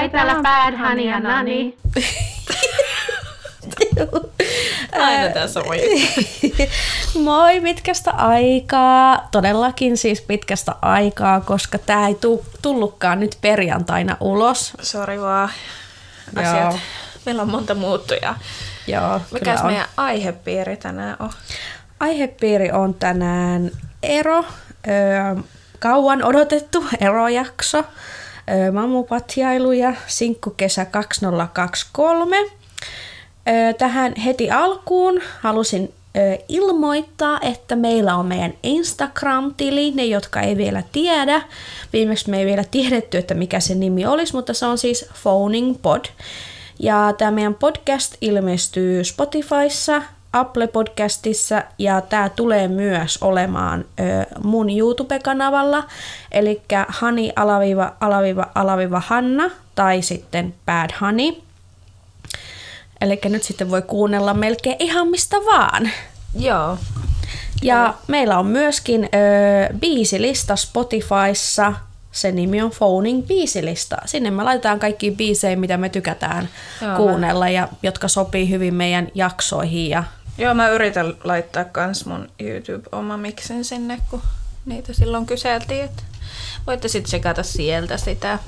Moi, täällä Bad Honey ja Nani. Aina tässä voi. Moi, pitkästä aikaa. Todellakin siis pitkästä aikaa, koska tämä ei tu- tullutkaan nyt perjantaina ulos. Sori vaan. Joo. Asiat. Meillä on monta muuttujaa. Joo, Mikäs kyllä on. meidän aihepiiri tänään on? Aihepiiri on tänään ero. Öö, kauan odotettu erojakso. Mamupatjailu ja sinkkukesä 2023. Öö, tähän heti alkuun halusin ilmoittaa, että meillä on meidän Instagram-tili, ne jotka ei vielä tiedä. Viimeksi me ei vielä tiedetty, että mikä se nimi olisi, mutta se on siis Phoning Pod. Ja tämä meidän podcast ilmestyy Spotifyssa, Apple Podcastissa ja tämä tulee myös olemaan ö, mun YouTube-kanavalla, eli Hani alaviiva alaviiva alaviiva Hanna tai sitten Bad Honey. Eli nyt sitten voi kuunnella melkein ihan mistä vaan. Joo. Ja meillä on myöskin ö, biisilista Spotifyssa. Se nimi on Phoning biisilista. Sinne me laitetaan kaikki biisejä, mitä me tykätään Joo, kuunnella ja jotka sopii hyvin meidän jaksoihin. Ja Joo, mä yritän laittaa kans mun YouTube-oma miksen sinne, kun niitä silloin kyseltiin, että voitte sitten sekata sieltä sitä.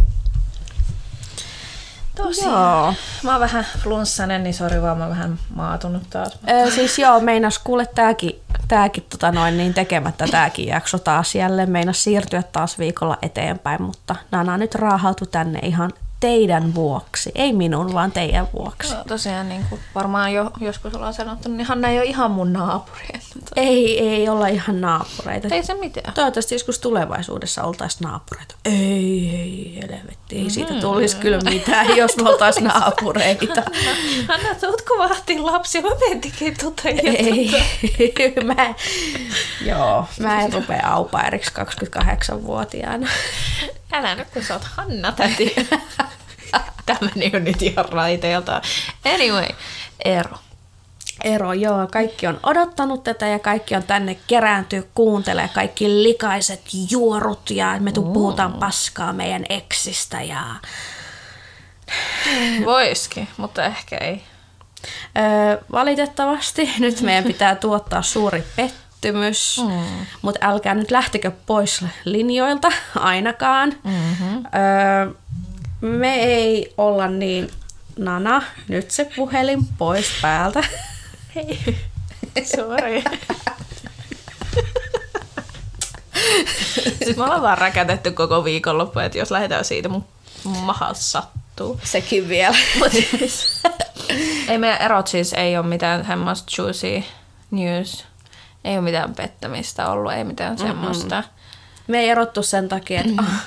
Tosiaan. Mä oon vähän flunssanen, niin sori vaan, mä oon vähän maatunut taas. Ö, siis joo, meinas kuule tääkin, tääkin tota noin, niin tekemättä tääkin jakso taas jälleen. Meinas siirtyä taas viikolla eteenpäin, mutta Nana nyt raahautu tänne ihan teidän vuoksi. Ei minun, vaan teidän vuoksi. No, tosiaan niin kuin varmaan jo joskus ollaan sanottu, niin Hanna ei ole ihan mun naapuri. Ei, ei olla ihan naapureita. Ei se mitään. Toivottavasti joskus tulevaisuudessa oltaisiin naapureita. Ei, ei, helvetti. Ei siitä tulisi kyllä mitään, jos me oltaisiin naapureita. Hanna, tuutko vahtiin lapsia? Mä miettikin tota Ei, mä, joo, mä en rupea aupairiksi 28-vuotiaana. Älä nyt, kun sä oot Hanna täti. Tämä meni jo nyt ihan raiteelta. Anyway, ero. Ero, joo, kaikki on odottanut tätä ja kaikki on tänne kerääntyy kuuntelee kaikki likaiset juorut ja me tu- puhutaan paskaa meidän eksistä ja Voiskin, mutta ehkä ei. Öö, valitettavasti nyt meidän pitää tuottaa suuri pettymys, mm. mutta älkää nyt lähtekö pois linjoilta ainakaan. Mm-hmm. Öö, me ei olla niin, Nana, nyt se puhelin pois päältä. Hei. Sorry. siis me ollaan vaan räkätetty koko viikonloppu, että jos lähdetään siitä, mun mahas sattuu. Sekin vielä. Ei meidän erot siis ei ole mitään semmoista juicy news. Ei ole mitään pettämistä ollut, ei mitään semmoista. Me ei erottu sen takia, että ah,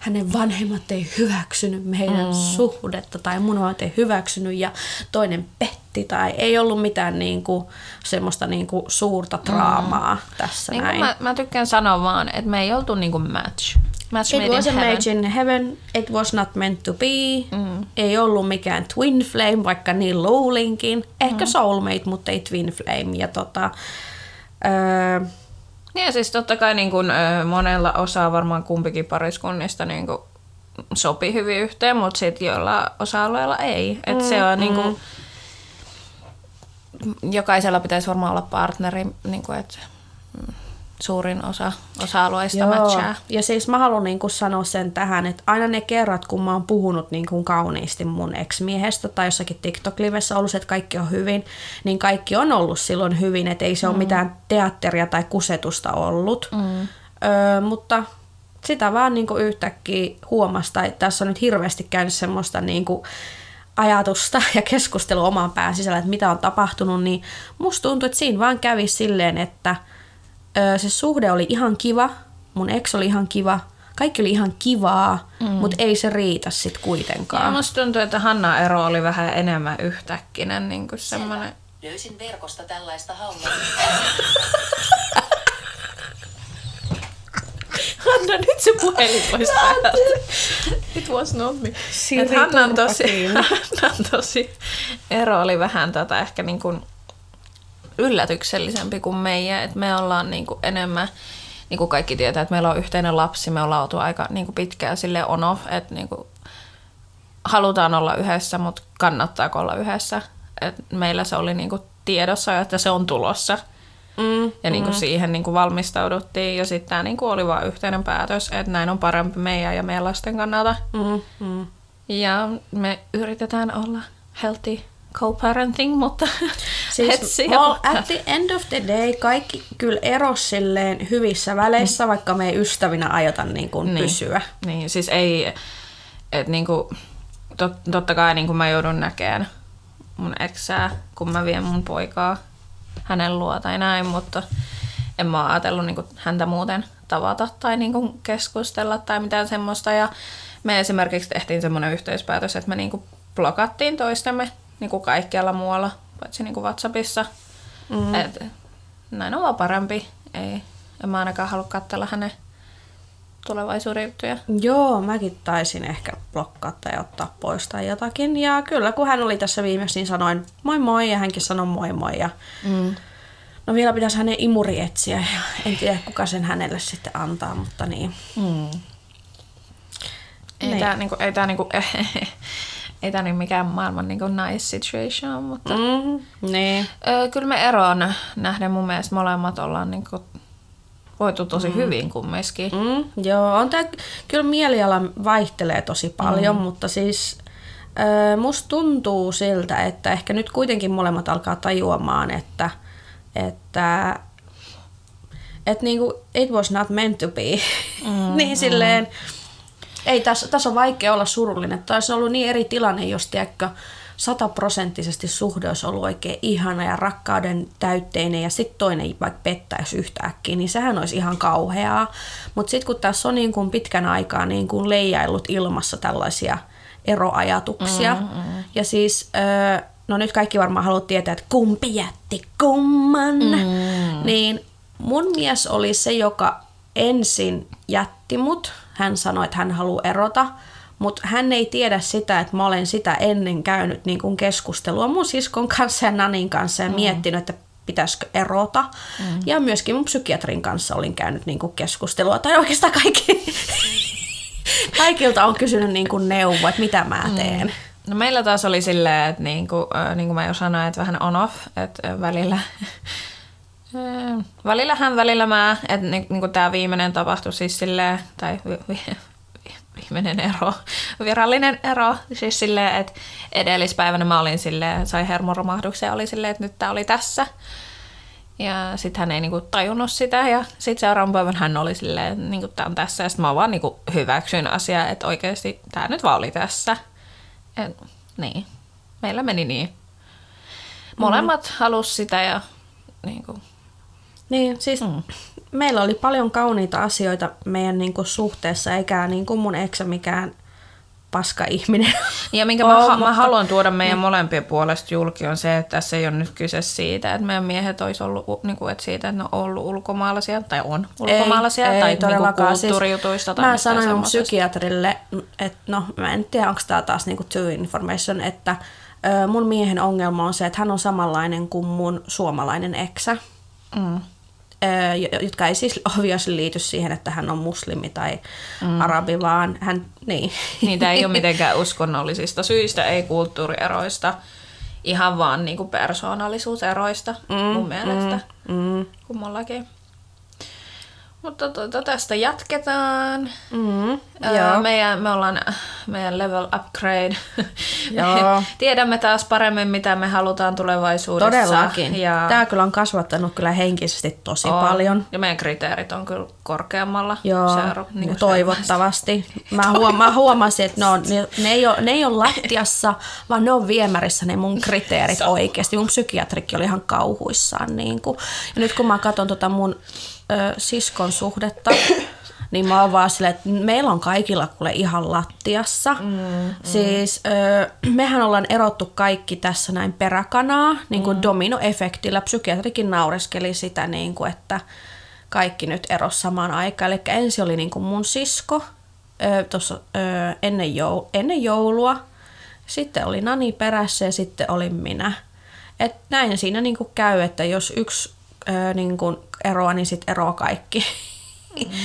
hänen vanhemmat ei hyväksynyt meidän mm. suhdetta tai mun vanhemmat ei hyväksynyt ja toinen petti tai ei ollut mitään niinku, semmoista niinku suurta draamaa mm. tässä Niin näin. mä, mä tykkään sanoa vaan, että me ei oltu niinku match. Match It made was a in heaven. match in heaven, it was not meant to be. Mm. Ei ollut mikään twin flame, vaikka niin luulinkin. Ehkä mm. soulmate, mutta ei twin flame. Ja tota, öö, Niin ja siis totta kai niin kun, ö, monella osaa varmaan kumpikin pariskunnista niin kun, sopii hyvin yhteen, mutta sitten joilla osa-alueilla ei. Et se on niin kun, jokaisella pitäisi varmaan olla partneri, niin kun, että mm, suurin osa osa-alueista matchaa. Ja siis mä haluan niinku sanoa sen tähän, että aina ne kerrat, kun mä oon puhunut niinku kauniisti mun ex-miehestä tai jossakin TikTok-livessä ollut, että kaikki on hyvin, niin kaikki on ollut silloin hyvin, että ei se mm. ole mitään teatteria tai kusetusta ollut. Mm. Öö, mutta sitä vaan niinku yhtäkkiä huomasta, että tässä on nyt hirveästi käynyt semmoista niinku ajatusta ja keskustelua oman pään sisällä, että mitä on tapahtunut, niin musta tuntuu, että siinä vaan kävi silleen, että se suhde oli ihan kiva, mun ex oli ihan kiva, kaikki oli ihan kivaa, mm. mutta ei se riitä sit Ja kuitenkaan. musta tuntuu, että Hanna ero oli vähän enemmän yhtäkkinen niin kuin semmoinen. Löysin verkosta tällaista haulaa. Hanna, nyt se puhelin pois päältä. It was not me. Hanna on tosi. Hanna on tosi, ero oli vähän tätä ehkä niin kuin yllätyksellisempi kuin meidän, että me ollaan niin kuin enemmän, niin kuin kaikki tietää, että meillä on yhteinen lapsi, me ollaan oltu aika niin kuin pitkään sille on off, että niin kuin halutaan olla yhdessä, mutta kannattaako olla yhdessä. Et meillä se oli niinku tiedossa, että se on tulossa. Mm, Ja niinku siihen niinku valmistauduttiin ja sitten tämä niinku oli vain yhteinen päätös, että näin on parempi meidän ja meidän lasten kannalta. mm, mm. Ja me yritetään olla healthy co-parenting, mutta Siis see well, that. at the end of the day kaikki kyllä eros silleen hyvissä väleissä, mm. vaikka me ei ystävinä aiota niin kuin Niin. pysyä. Niin, siis ei, että niinku, tot, totta kai niinku mä joudun näkemään mun eksää, kun mä vien mun poikaa hänen luo tai näin, mutta en mä oo ajatellut niinku häntä muuten tavata tai niinku keskustella tai mitään semmoista. Ja me esimerkiksi tehtiin semmoinen yhteispäätös, että me niinku blokattiin toistemme niinku kaikkialla muualla, paitsi niinku WhatsAppissa. Mm. Et, näin on vaan parempi. Ei, en mä ainakaan halua katsella hänen tulevaisuuden juttuja. Joo, mäkin taisin ehkä blokkaa tai ottaa pois tai jotakin. Ja kyllä, kun hän oli tässä viimeksi, niin sanoin moi moi ja hänkin sanoi moi moi. Ja Mm. no vielä pitäisi hänen imuri etsiä ja en tiedä kuka sen hänelle sitten antaa, mutta niin. Mm. Ei Niin. tää, niinku, ei tää, niinku, ei niinku mikään maailman niinku nice situation, mutta mm. Mm, niin. ö, kyllä me eroon nähden mun mielestä molemmat ollaan niinku voitu tosi mm. hyvin kumminkin. Mm. Mm, joo, on tää, kyllä mieliala vaihtelee tosi paljon, mm. mutta siis ö, musta tuntuu siltä, että ehkä nyt kuitenkin molemmat alkaa tajuamaan, että, että että niinku, it was not meant to be. Mm, niin silleen, ei tässä, tässä on vaikea olla surullinen. Tämä olisi ollut niin eri tilanne, jos tiedätkö, sataprosenttisesti suhde olisi ollut oikein ihana ja rakkauden täytteinen ja sitten toinen vaikka pettäisi yhtäkkiä, niin sehän olisi ihan kauheaa. Mutta sitten kun tässä on niin kuin pitkän aikaa niin kuin leijaillut ilmassa tällaisia eroajatuksia mm, mm. ja siis... Öö, No nyt kaikki varmaan haluat tietää, että kumpi jätti kumman. Mm. Niin mun mies oli se, joka ensin jätti mut. Hän sanoi, että hän haluaa erota. Mutta hän ei tiedä sitä, että mä olen sitä ennen käynyt niin kuin keskustelua mun siskon kanssa ja Nanin kanssa ja mm. miettinyt, että pitäisikö erota. Mm. Ja myöskin mun psykiatrin kanssa olin käynyt niin kuin keskustelua. Tai oikeastaan kaikki, kaikilta on kysynyt niin kuin neuvoa, että mitä mä teen. No meillä taas oli silleen, että niinku, äh, niin kuin mä jo sanoin, että vähän on-off, että äh, välillä, äh, välillä hän, välillä mä, että ni, niinku tämä viimeinen tapahtui siis silleen, tai vi, vi, vi, viimeinen ero, virallinen ero, siis silleen, että edellispäivänä mä olin silleen, sai hermoromahduksen ja oli silleen, että nyt tää oli tässä. Ja sitten hän ei niinku tajunnut sitä ja sitten seuraavan päivän hän oli silleen, että niinku, tää on tässä ja sitten mä vaan niinku hyväksyin asiaa, että oikeasti tää nyt vaan oli tässä. Et, niin, meillä meni niin. Molemmat mm. halusi sitä ja niin kuin, Niin, siis mm. meillä oli paljon kauniita asioita meidän niin kuin, suhteessa, eikä niin kuin mun eksä mikään paska ihminen. Ja minkä Oo, mä, mutta- mä haluan tuoda meidän molempien puolesta julki on se, että tässä ei ole nyt kyse siitä, että meidän miehet olisi ollut, niin kuin, että siitä, että ne on ollut ulkomaalaisia tai on ulkomaalaisia ei, tai ei niin kuin todellakaan. kulttuurijutuista. tai mä sanoin mun psykiatrille, että no mä en tiedä, onko tämä taas niinku too information, että ö, mun miehen ongelma on se, että hän on samanlainen kuin mun suomalainen eksä. Mm. Jotka ei siis obviously liity siihen, että hän on muslimi tai mm. arabi, vaan hän, niin. Niitä ei ole mitenkään uskonnollisista syistä, ei kulttuurieroista, ihan vaan niinku persoonallisuuseroista mm, mun mielestä, Mm, mm, kummallakin. Mutta tuota, tästä jatketaan. mm, Öö, meidän, me ollaan meidän level upgrade. Joo. Me tiedämme taas paremmin, mitä me halutaan tulevaisuudessa. Todellakin. Ja Tämä kyllä on kasvattanut kyllä henkisesti tosi on. paljon. Ja meidän kriteerit on kyllä korkeammalla. Joo, Seura- niin toivottavasti. Mä, huom- mä huomasin, että ne, on, ne, ne, ei ole, ne ei ole lattiassa, vaan ne on viemärissä ne mun kriteerit oikeasti. Mun psykiatrikin oli ihan kauhuissaan. Niin kuin. Ja nyt kun mä katson tota mun ö, siskon suhdetta, niin mä oon vaan silleen, että meillä on kaikilla kuule ihan lattiassa. Mm, mm. Siis ö, mehän ollaan erottu kaikki tässä näin peräkanaa, niin kuin mm. dominoefektillä. Psykiatrikin naureskeli sitä, niin kuin, että kaikki nyt eros samaan aikaan. Eli ensin oli niin kuin mun sisko ö, tossa, ö, ennen, joul- ennen joulua. Sitten oli Nani perässä ja sitten olin minä. Et näin siinä niin kuin käy, että jos yksi ö, niin eroaa, niin sitten eroaa kaikki. Mm.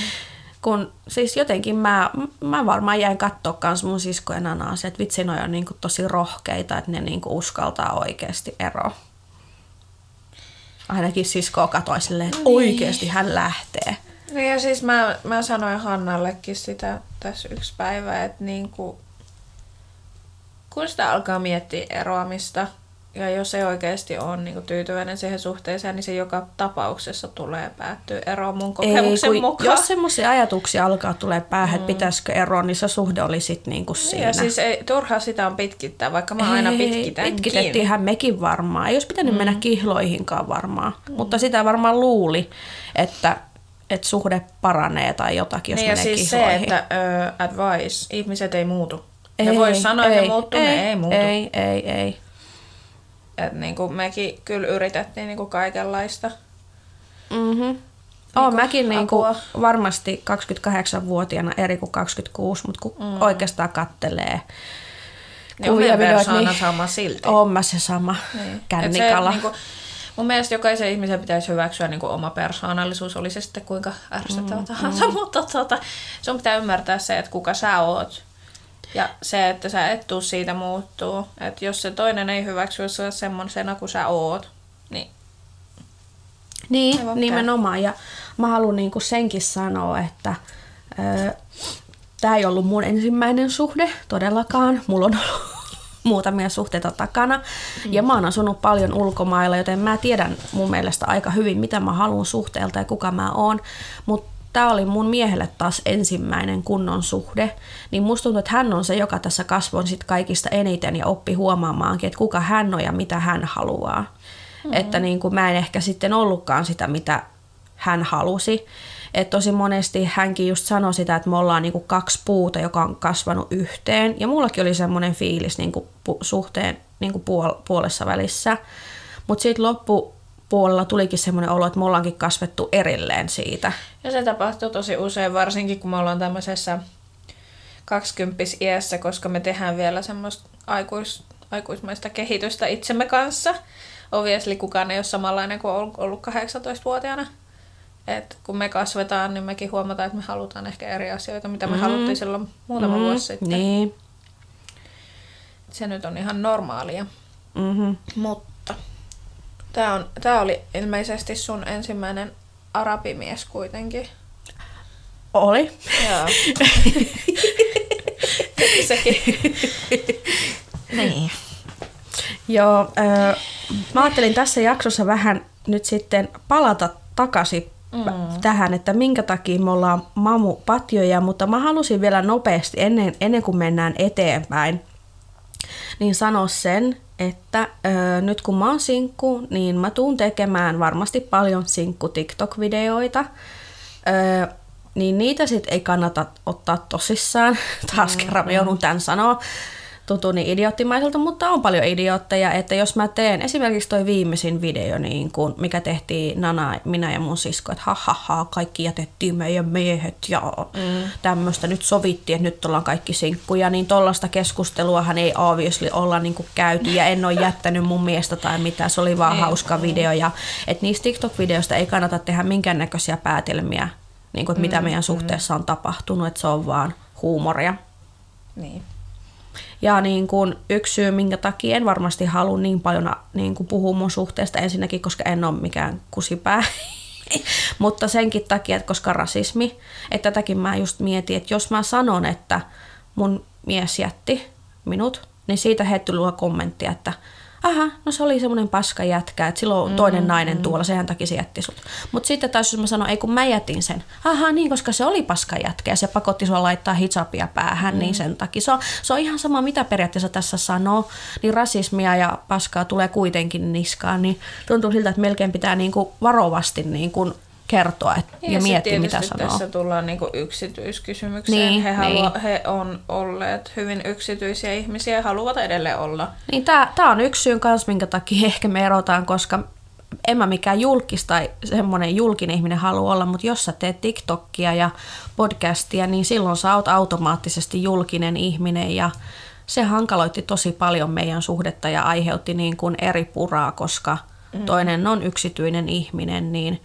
kun siis jotenkin mä, mä varmaan jäin katsoa kans mun siskojen anaasia, että vitsi noi on niinku tosi rohkeita, että ne niinku uskaltaa oikeasti eroa. Ainakin sisko katoi silleen, että niin. oikeasti hän lähtee. No ja siis mä, mä sanoin Hannallekin sitä tässä yksi päivä, että niinku, kun sitä alkaa miettiä eroamista, ja jos ei oikeasti ole niin kuin tyytyväinen siihen suhteeseen, niin se joka tapauksessa tulee päättyä eroon mun kokemuksen Ei, kun mukaan. Jos semmoisia ajatuksia alkaa tulee päähän, että pitäisikö eroa, niin se suhde oli sitten niinku siinä. Ja siis ei, turha sitä on pitkittää, vaikka mä aina pitkitänkin. Pitkitettiinhän mekin varmaan. Ei olisi pitänyt mm. mennä kihloihinkaan varmaan. Mm. Mutta sitä varmaan luuli, että, että suhde paranee tai jotakin, jos niin ja menee siis kihloihin. se, että uh, advice, ihmiset ei muutu. ei, ne voi sanoa, että ne muuttuu, ei, ne ei muutu. Ei, ei, ei. Et niin kuin mekin kyllä yritettiin niin kuin kaikenlaista. Mm-hmm. Niinku Oon mäkin niinku varmasti 28-vuotiaana eri kuin 26, mutta kun mm. oikeastaan kattelee Niin on meidän persoona sama silti. on mä se sama Niin. kännikala. Se, niinku, mun mielestä jokaisen ihmisen pitäisi hyväksyä niinku oma persoonallisuus, oli se sitten kuinka ärsyttävä mm, tahansa, mm. mutta tota, sun pitää ymmärtää se, että kuka sä oot. Ja se, että sä et tuu siitä muuttuu. Että jos se toinen ei hyväksy sua semmoisena kuin sä oot, niin Niin, nimenomaan. Ja mä haluan niinku senkin sanoa, että tämä ei ollut mun ensimmäinen suhde todellakaan. Mulla on ollut muutamia suhteita takana. Mm. Ja mä oon asunut paljon ulkomailla, joten mä tiedän mun mielestä aika hyvin, mitä mä haluan suhteelta ja kuka mä oon. Mutta tämä oli mun miehelle taas ensimmäinen kunnon suhde. Niin musta tuntuu, että hän on se, joka tässä kasvoi sit kaikista eniten ja oppi huomaamaankin, että kuka hän on ja mitä hän haluaa. Mm. Että niin kuin mä en ehkä sitten ollutkaan sitä, mitä hän halusi. Et tosi monesti hänkin just sanoi sitä, että me ollaan niinku kaksi puuta, joka on kasvanut yhteen. Ja mullakin oli semmoinen fiilis niinku pu- suhteen niinku puol- puolessa välissä. Mutta sitten loppupuolella tulikin semmoinen olo, että me ollaankin kasvettu erilleen siitä. Ja se tapahtuu tosi usein, varsinkin kun me ollaan tämmöisessä 20 iässä, koska me tehdään vielä semmoista aikuis, aikuismaista kehitystä itsemme kanssa. Obviously kukaan ei ole samanlainen kuin on ollut 18-vuotiaana. Et kun me kasvetaan, niin mekin huomataan, että me halutaan ehkä eri asioita, mitä me mm. haluttiin silloin muutama mm. vuosi sitten. Niin. Se nyt on ihan normaalia. Mm-hmm. Mutta tämä on, tää oli ilmeisesti sun ensimmäinen arabimies kuitenkin. Oli. Joo. Sekin. niin. Joo, öö, mä ajattelin tässä jaksossa vähän nyt sitten palata takaisin mm. tähän, että minkä takia me ollaan mamupatjoja, mutta mä halusin vielä nopeasti ennen, ennen kuin mennään eteenpäin, niin sanoa sen, että öö, nyt kun mä oon sinkku, niin mä tuun tekemään varmasti paljon sinkku TikTok-videoita. Niin niitä sit ei kannata ottaa tosissaan. Taas kerran mä joudun tämän sanoa. Tuntuu niin idioottimaiselta, mutta on paljon idiootteja, että jos mä teen esimerkiksi toi viimeisin video, niin kun, mikä tehtiin Nana, minä ja mun sisko, että ha, ha, ha kaikki jätettiin meidän miehet ja mm. tämmöistä nyt sovittiin, että nyt ollaan kaikki sinkkuja, niin tollaista keskusteluahan ei obviously olla niin kuin käyty ja en ole jättänyt mun miestä tai mitään, se oli vaan Ei, hauska video ja että niistä TikTok-videoista ei kannata tehdä minkäännäköisiä päätelmiä, niin kuin, että mitä meidän suhteessa on tapahtunut, että se on vaan huumoria. niin. Ja niin kuin yksi syy, minkä takia en varmasti halua niin paljon niin kuin puhua mun suhteesta ensinnäkin, koska en ole mikään kusipää. Mutta senkin takia, että koska rasismi, että tätäkin mä just mietin, että jos mä sanon, että mun mies jätti minut, niin siitä heti tulee kommenttia, että aha, no se oli semmoinen paska jätkä, että silloin mm, toinen nainen tuolla, sehän takia se jätti sut. Mutta sitten taas jos mä sanon, ei kun mä jätin sen, aha niin, koska se oli paska jätkä ja se pakotti sua laittaa hijabia päähän, mm. niin sen takia. Se on, se on ihan sama, mitä periaatteessa tässä sanoo, niin rasismia ja paskaa tulee kuitenkin niskaan, niin tuntuu siltä, että melkein pitää niinku varovasti niinku kertoa et, ja, ja sit miettiä, mitä sanoo. tässä tullaan niinku yksityiskysymykseen. Niin, he, niin. halua, he on olleet hyvin yksityisiä ihmisiä ja haluavat edelleen olla. Niin tää on yksi syy kans, minkä takia ehkä me erotaan, koska en mä mikään julkis tai semmoinen julkinen ihminen halua olla, mutta jos sä teet TikTokia ja podcastia, niin silloin sä oot automaattisesti julkinen ihminen ja se hankaloitti tosi paljon meidän suhdetta ja aiheutti niin kuin eri puraa, koska mm. toinen on yksityinen ihminen, niin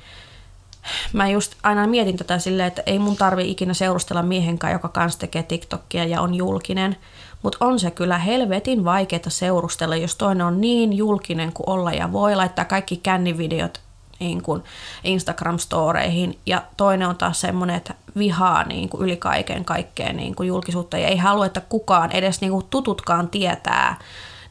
mä just aina mietin tätä silleen, että ei mun tarvi ikinä seurustella miehen kanssa, joka kanssa tekee TikTokia ja on julkinen. Mutta on se kyllä helvetin vaikeaa seurustella, jos toinen on niin julkinen kuin olla ja voi laittaa kaikki kännivideot niin kuin Instagram-storeihin ja toinen on taas semmoinen, että vihaa niin kuin yli kaiken kaikkeen niin kuin julkisuutta ja ei halua, että kukaan edes niin kuin tututkaan tietää,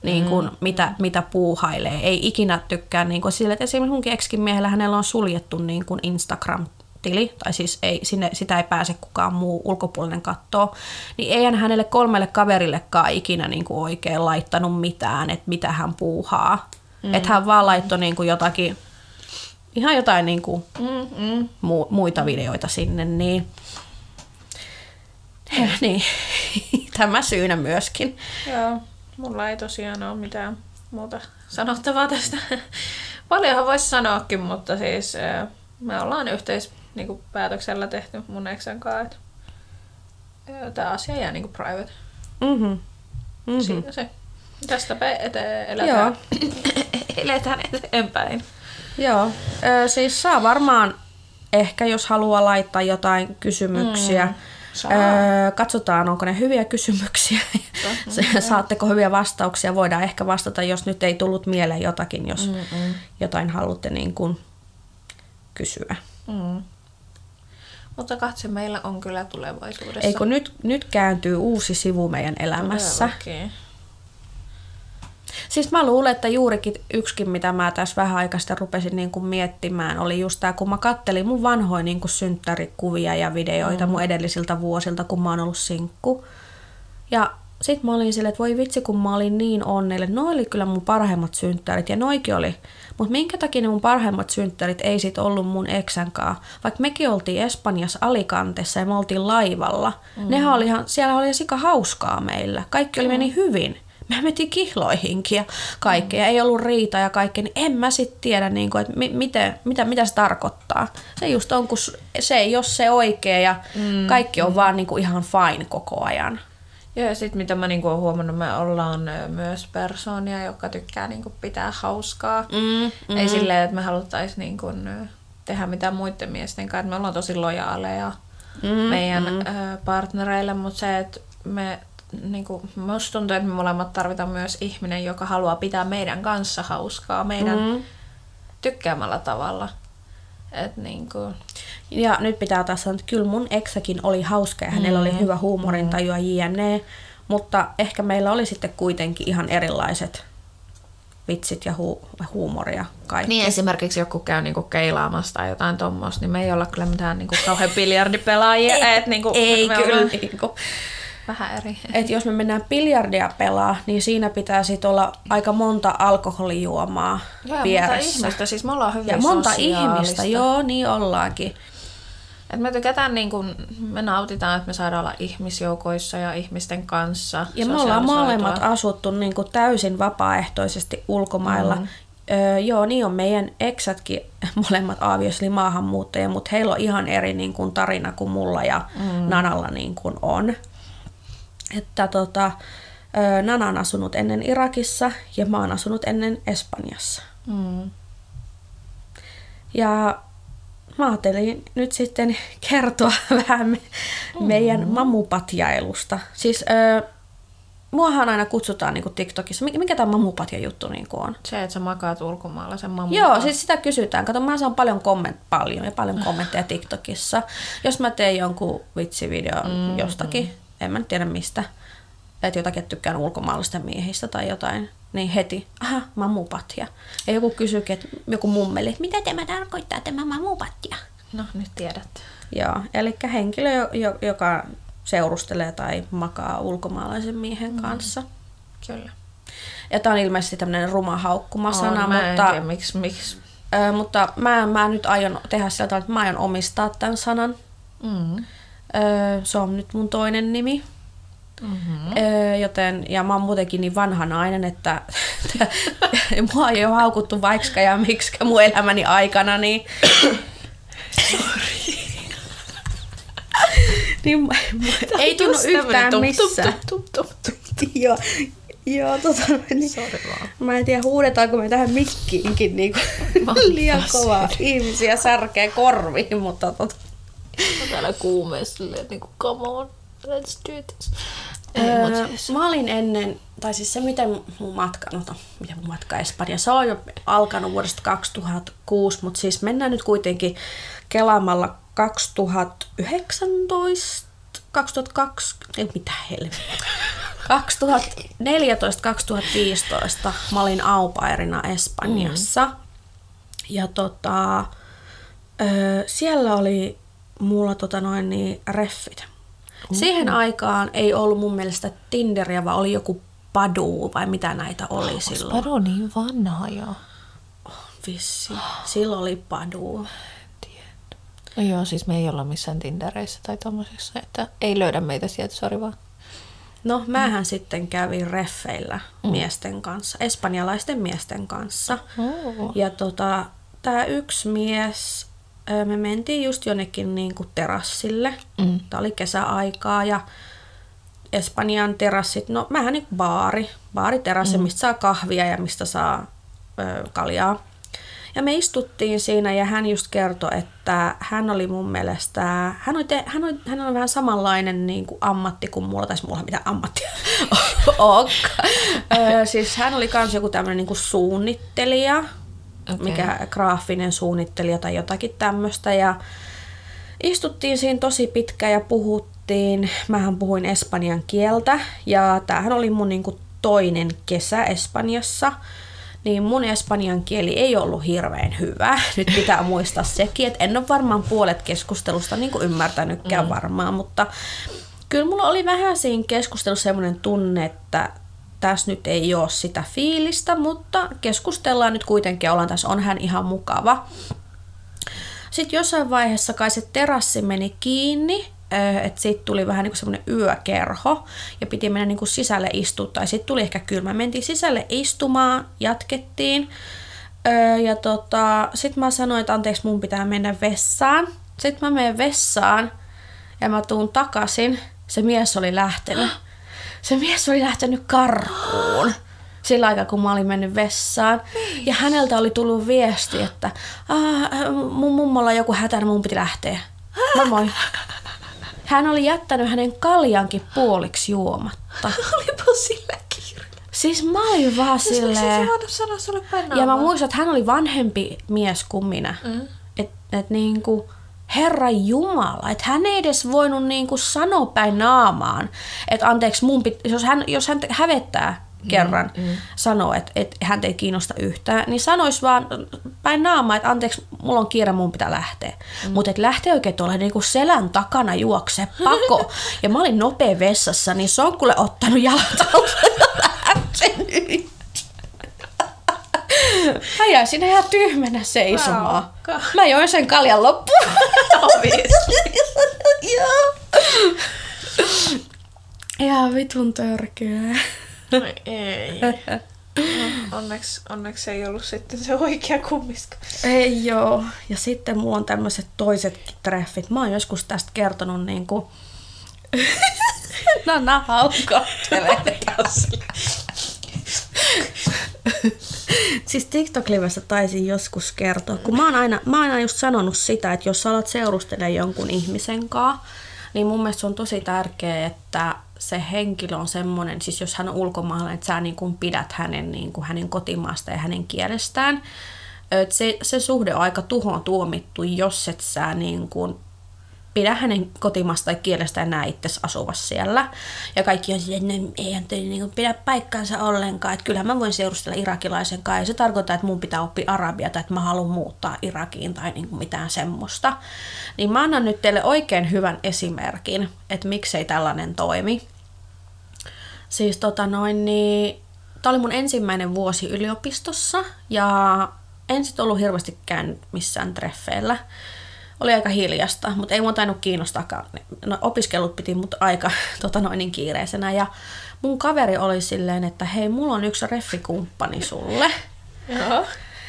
niin kuin, mm. mitä, mitä puuhailee. Ei ikinä tykkää niin kuin sille, että esimerkiksi munkin ex miehellä hänellä on suljettu niin kuin Instagram tili, tai siis ei, sinne, sitä ei pääse kukaan muu ulkopuolinen kattoo, niin eihän hänelle kolmelle kaverillekaan ikinä niin kuin oikein laittanut mitään, että mitä hän puuhaa. Mm. Että hän vaan laittoi niin kuin jotakin, ihan jotain niin kuin Mm, mm. mu- muita videoita sinne, niin, niin tämä syynä myöskin. Joo, mulla ei tosiaan ole mitään muuta sanottavaa tästä. Paljonhan voisi sanoakin, mutta siis me ollaan yhteis niinku, päätöksellä tehty mun eksän kanssa, että tämä asia jää niinku private. Mm-hmm. Mm-hmm. Siinä se. Tästä eteen eletään, eletään eteenpäin. Joo, ö, siis saa varmaan ehkä, jos haluaa laittaa jotain kysymyksiä. Mm. Öö, katsotaan, onko ne hyviä kysymyksiä. Saatteko hyviä vastauksia? Voidaan ehkä vastata, jos nyt ei tullut mieleen jotakin, jos Mm-mm. jotain haluatte niin kuin kysyä. Mm. Mutta katse meillä on kyllä tulevaisuudessa. Eikö nyt, nyt kääntyy uusi sivu meidän elämässä? Todellakin. Siis mä luulen, että juurikin yksikin, mitä mä tässä vähän aikaa sitten rupesin niin kuin miettimään, oli just tämä, kun mä kattelin mun vanhoja niin kuin synttärikuvia ja videoita mm. mun edellisiltä vuosilta, kun mä oon ollut sinkku. Ja sit mä olin silleen, että voi vitsi, kun mä olin niin onnellinen. No oli kyllä mun parhaimmat synttärit ja noikin oli. Mutta minkä takia ne mun parhaimmat synttärit ei sit ollut mun eksänkaan? Vaikka mekin oltiin Espanjassa Alicantessa ja me oltiin laivalla. Mm. Nehän oli ihan, siellä oli sika hauskaa meillä. Kaikki oli meni hyvin. Me mentiin kihloihinkin ja kaikkea. Ei ollut riita ja kaikkea. Niin en mä sit tiedä, niin kuin, että mi- miten, mitä, mitä se tarkoittaa. Se just on, kun se ei ole se oikea ja mm. kaikki on vaan niin kuin ihan fine koko ajan. Joo, ja sitten mitä mä niinku oon huomannut, me ollaan myös persoonia, jotka tykkää niinku pitää hauskaa. Mm, Mm. Ei silleen, että me haluttaisiin niinku, tehdä mitään muiden miesten kanssa. Me ollaan tosi lojaaleja mm, meidän mm. Partnereille, mutta se, että me niinku, musta tuntuu, että me molemmat tarvitaan myös ihminen, joka haluaa pitää meidän kanssa hauskaa meidän mm. tykkäämällä tavalla. Et niinku, Ja nyt pitää taas sanoa, että kyllä mun eksäkin oli hauska ja hänellä oli hyvä huumorintajua jne. Mutta ehkä meillä oli sitten kuitenkin ihan erilaiset vitsit ja hu- huumori ja kaikki. Niin esimerkiksi joku käy niinku keilaamassa tai jotain tuommoista, niin me ei olla kyllä mitään niinku kauhean biljardipelaajia. et niinku, ei kyllä. ollaan Niinku. Vähän eri. Et jos me mennään biljardia pelaa, niin siinä pitää sit olla aika monta alkoholijuomaa Joo, monta vieressä. ihmistä, siis me ollaan hyvin Ja monta ihmistä, joo, niin ollaankin. Et me tykätään, niin kun, me nautitaan, että me saadaan olla ihmisjoukoissa ja ihmisten kanssa. Ja me ollaan molemmat asuttu niin kuin täysin vapaaehtoisesti ulkomailla. Mm. Öö, joo, niin on meidän eksätkin molemmat aavios, eli maahanmuuttajia, mutta heillä on ihan eri niin kuin, tarina kuin mulla ja mm. Nanalla niin kuin on. Että tota, Nana on asunut ennen Irakissa ja mä oon asunut ennen Espanjassa. Mm. Ja mä ajattelin nyt sitten kertoa vähän me, meidän mamupatjailusta. Siis öö, muahan aina kutsutaan niin TikTokissa. Mikä, mikä tämä mamupatja juttu niin on? Se, että sä makaat ulkomailla sen mamman Joo, siis sitä kysytään. Kato, mä saan paljon, komment, paljon ja paljon kommentteja TikTokissa. Jos mä teen jonkun vitsivideon mm, jostakin, en mä tiedä mistä, että jotakin tykkään ulkomaalaisista miehistä tai jotain, niin heti, aha, mamupatja. Ja joku kysyykin, että joku mummeli, että mitä tämä tarkoittaa tämä mamupatja? No, nyt tiedät. Joo, eli henkilö, jo- jo- joka seurustelee tai makaa ulkomaalaisen miehen mm. kanssa. Kyllä. Ja tämä on ilmeisesti tämmöinen ruma haukkumasana, On, mä en mutta, tiedä, miksi, miksi. ö, mutta mä, mä nyt aion tehdä sillä tavalla, että mä aion omistaa tämän sanan. Mm. Se on nyt mun toinen nimi. Mm-hmm. Joten, ja mä oon muutenkin niin vanha nainen, että mua ei ole haukuttu vaikka ja miksi mun elämäni aikana, niin... niin mu- mu- ei tunnu yhtään tup, missään. Joo. Joo, tota, niin, vaan. mä en tiedä huudetaanko me tähän mikkiinkin niin liian kovaa ihmisiä särkee korviin, mutta tota, Mä täällä kuumeessa silleen, että niinku, come on, let's do this. Öö, siis, mä olin ennen, tai siis se miten mun matka, no to, miten mun matka Espanja, se on jo alkanut vuodesta 2006, mutta siis mennään nyt kuitenkin kelaamalla 2019, 2020, ei mitä helvettiä. 2014-2015 mä olin aupairina Espanjassa. Mm. Ja tota, öö, siellä oli mulla tota noin niin reffit. Siihen aikaan ei ollut mun mielestä Tinderiä, vaan oli joku Padu vai mitä näitä oli silloin. Pado niin vanha jo. Vissi. Silloin oli Padu. No joo, siis me ei olla missään Tindereissä tai tommosissa, että ei löydä meitä sieltä, sori vaan. No, mähän mm. sitten kävin reffeillä mm. miesten kanssa, espanjalaisten miesten kanssa. Oh. Ja tota, tää yksi mies, me mentiin just jonnekin niinku terassille. Mm. Tää oli kesäaikaa ja Espanjan terassit, no vähän niin kuin baari, baariterassi, mm. mistä saa kahvia ja mistä saa ö, kaljaa. Ja me istuttiin siinä ja hän just kertoi, että hän oli mun mielestä, hän oli, te, hän oli, hän oli vähän samanlainen niin kuin ammatti kuin mulla, tai mulla ei mitään ammattia siis hän oli kans joku tämmöinen niin kuin suunnittelija. Okay. mikä graafinen suunnittelija tai jotakin tämmöistä. Ja istuttiin siinä tosi pitkään ja puhuttiin. Mähän puhuin espanjan kieltä ja tämähän oli mun niinku toinen kesä Espanjassa. Niin mun espanjan kieli ei ollut hirveän hyvä. Nyt pitää muistaa sekin, että en ole varmaan puolet keskustelusta niin ymmärtänytkään mm. varmaan, mutta kyllä mulla oli vähän siinä keskustelussa semmoinen tunne, että tässä nyt ei ole sitä fiilistä, mutta keskustellaan nyt kuitenkin ollaan tässä, on hän ihan mukava. Sitten jossain vaiheessa kai se terassi meni kiinni, että siitä tuli vähän niin kuin semmoinen yökerho ja piti mennä niin kuin sisälle istua, tai sitten tuli ehkä kylmä. Mentiin sisälle istumaan, jatkettiin Öö, ja tota, sitten mä sanoin, että anteeksi mun pitää mennä vessaan. Sitten mä menen vessaan ja mä tuun takaisin. Se mies oli lähtenyt. Se mies oli lähtenyt karkuun sillä aikaa, kun mä olin mennyt vessaan. Ja häneltä oli tullut viesti, että "Aa, mun mummolla on joku hätä, mun piti lähteä. Moi moi. Hän oli jättänyt hänen kaljankin puoliksi juomatta. Olipa sillä kiire. Siis mä olin vaan Silleen... silleen... se sanoa sulle päin Ja mä muistan, että hän oli vanhempi mies kuin minä. Mm. Että et niinku, Herra Jumala, että hän ei edes voinut niinku sanoa päin naamaan, että anteeksi, mun pit, jos, hän, jos hän hävettää kerran, mm, mm. sanoo, että, että hän ei kiinnosta yhtään, niin sanois vaan päin naamaa, että anteeksi, mulla on kiire, mun pitää lähteä. Mm. Mutta että lähtee oikein tuolla niinku selän takana juokse pako. ja mä olin nopea vessassa, niin se on kuule ottanut jalat ja lähtenyt. Mä jäin sinne ihan tyhmänä seisomaan. Raukka. Mä join sen kaljan loppuun. Joo. Ihan vitun törkeä. Ai ei. No, onneksi, onneksi ei ollut sitten se oikea kummiska. Ei joo. Ja sitten mulla on tämmöiset toisetkin treffit. Mä oon joskus tästä kertonut niinku... no nää haukottelee Siis TikTok-livessä taisin joskus kertoa, kun mä oon, aina, mä oon aina just sanonut sitä, että jos sä alat seurustelemaan jonkun ihmisen kanssa, niin mun mielestä se on tosi tärkeää, että se henkilö on semmoinen, siis jos hän on ulkomaalainen, että sä niin kuin pidät hänen, niin kuin hänen kotimaasta ja hänen kielestään. Se, se suhde on aika tuhoon tuomittu, jos et sä niin kuin pidä hänen kotimasta kielestä enää itse asuva siellä. Ja kaikki on silleen, että no, eihän te niin pidä paikkaansa ollenkaan. Että kyllähän mä voin seurustella irakilaisen kanssa. Ja se tarkoittaa, että mun pitää oppia arabia tai että mä haluan muuttaa Irakiin tai niin kuin mitään semmoista. Niin mä annan nyt teille oikein hyvän esimerkin, että miksei tällainen toimi. Siis tota noin, niin tää oli mun ensimmäinen vuosi yliopistossa ja en sit ollut hirveästi käynyt missään treffeillä oli aika hiljasta, mutta ei mua tainnut kiinnostaakaan. No, opiskelut piti mut aika tota noin niin kiireisenä ja mun kaveri oli silleen, että hei, mulla on yksi reffikumppani sulle. Joo.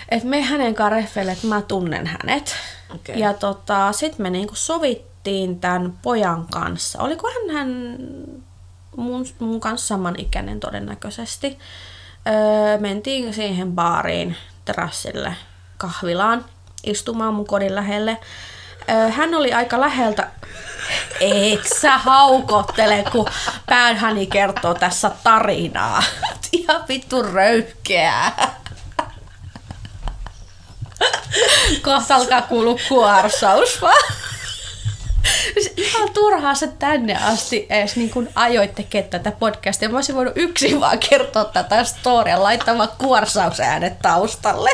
Et me hänen kanssa reffeille, että mä tunnen hänet. Okei. Ja tota, sit me niinku sovittiin tämän pojan kanssa. Olikohan hän mun, mun kanssa samanikäinen todennäköisesti. Öö, mentiin siihen baariin, terassille, kahvilaan istumaan mun kodin lähelle. Hän oli aika läheltä. Et sä haukottele, kun päähäni kertoo tässä tarinaa. Ihan vittu röyhkeää. Kohta alkaa kuulua kuorsaus vaan. Ihan turhaa se tänne asti edes niin kuin ajoit tekemään tätä podcastia. Mä olisin voinut yksin vaan kertoa tätä storia laittamaan kuorsausäänet taustalle.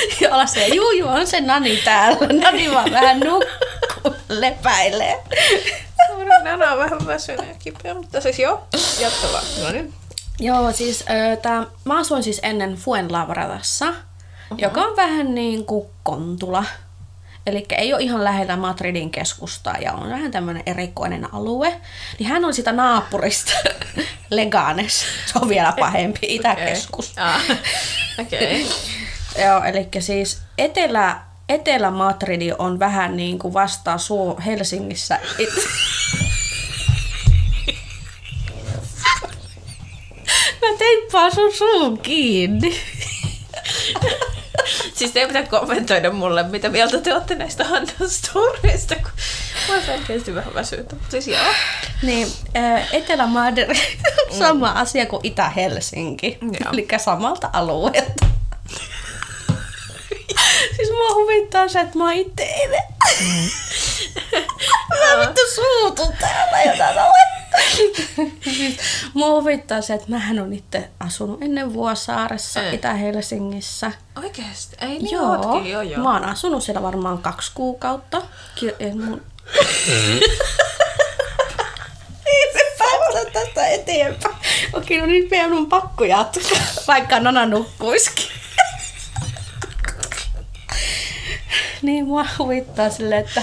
Ja olla se, juu, juu, on se Nani täällä. Nani vaan vähän nukkuu, lepäilee. Nana on vähän väsynyt ja kipeä, mutta siis joo, jatka vaan. No niin. Joo, siis ö, tää, mä asuin siis ennen Fuenlabradassa, uh-huh. joka on vähän niin kuin Kontula. Eli ei ole ihan lähellä Madridin keskustaa ja on vähän tämmöinen erikoinen alue. Niin hän on sitä naapurista, Leganes. Se on vielä pahempi, itäkeskus. Okay. Ah, Okei. Okay. Joo, eli siis Etelä, Etelä-Madridi on vähän niin kuin vastaa Suo Helsingissä. It... Mä teippaan sun suun kiinni. Siis te pitää kommentoida mulle, mitä mieltä te olette näistä Hannan storeista, kun mä oon selkeästi vähän väsynyt. Mutta siis joo. Niin, äh, Etelä-Madrid on sama asia kuin Itä-Helsinki. Eli samalta alueelta. Siis mua huvittaa se, että mä oon itse Mä vittu suutun täällä jotain Mua huvittaa se, että mähän on itse asunut ennen Vuosaaressa, Eh. Itä-Helsingissä. Oikeesti? Ei niin Joo, ootkin, joo joo. mä oon asunut siellä varmaan kaksi kuukautta. Ki- ei mun... Ei se päästä tästä eteenpäin. Okei, no niin pian on pakko jatkaa, vaikka Nana nukkuisikin. Niin mua huvittaa silleen, että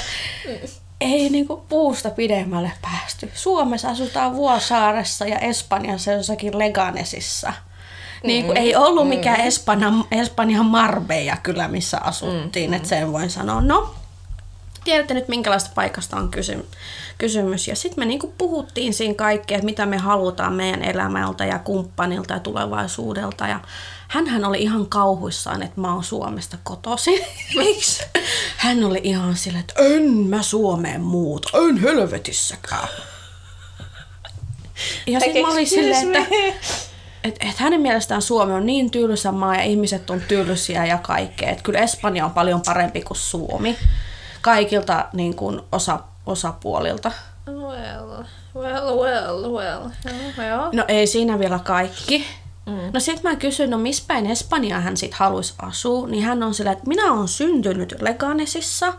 ei niinku puusta pidemmälle päästy. Suomessa asutaan Vuosaaressa ja Espanjassa jossakin Leganesissa. Niin kuin ei ollut mikään Espanjan, Espanjan Marbella kyllä, missä asuttiin, mm. että sen voin sanoa. No, tiedätte nyt minkälaista paikasta on kysy- kysymys. Ja sitten me niinku puhuttiin siinä kaikkea, että mitä me halutaan meidän elämältä ja kumppanilta ja tulevaisuudelta. Ja hänhän oli ihan kauhuissaan, että mä oon Suomesta kotoisin. Miksi? Hän oli ihan silleen, että en mä Suomeen muuta, en helvetissäkään. Ja sitten mä olin silleen, että et, et hänen mielestään Suomi on niin tylsä maa ja ihmiset on tylsiä ja kaikkea. Että kyllä Espanja on paljon parempi kuin Suomi. Kaikilta niin kuin osa, osapuolilta. Well, well, well, well. Joo. No ei siinä vielä kaikki. Mm. No sit mä kysyin, no missä päin Espanjaa hän sit haluaisi asua, niin hän on silleen, että minä olen syntynyt Leganesissa,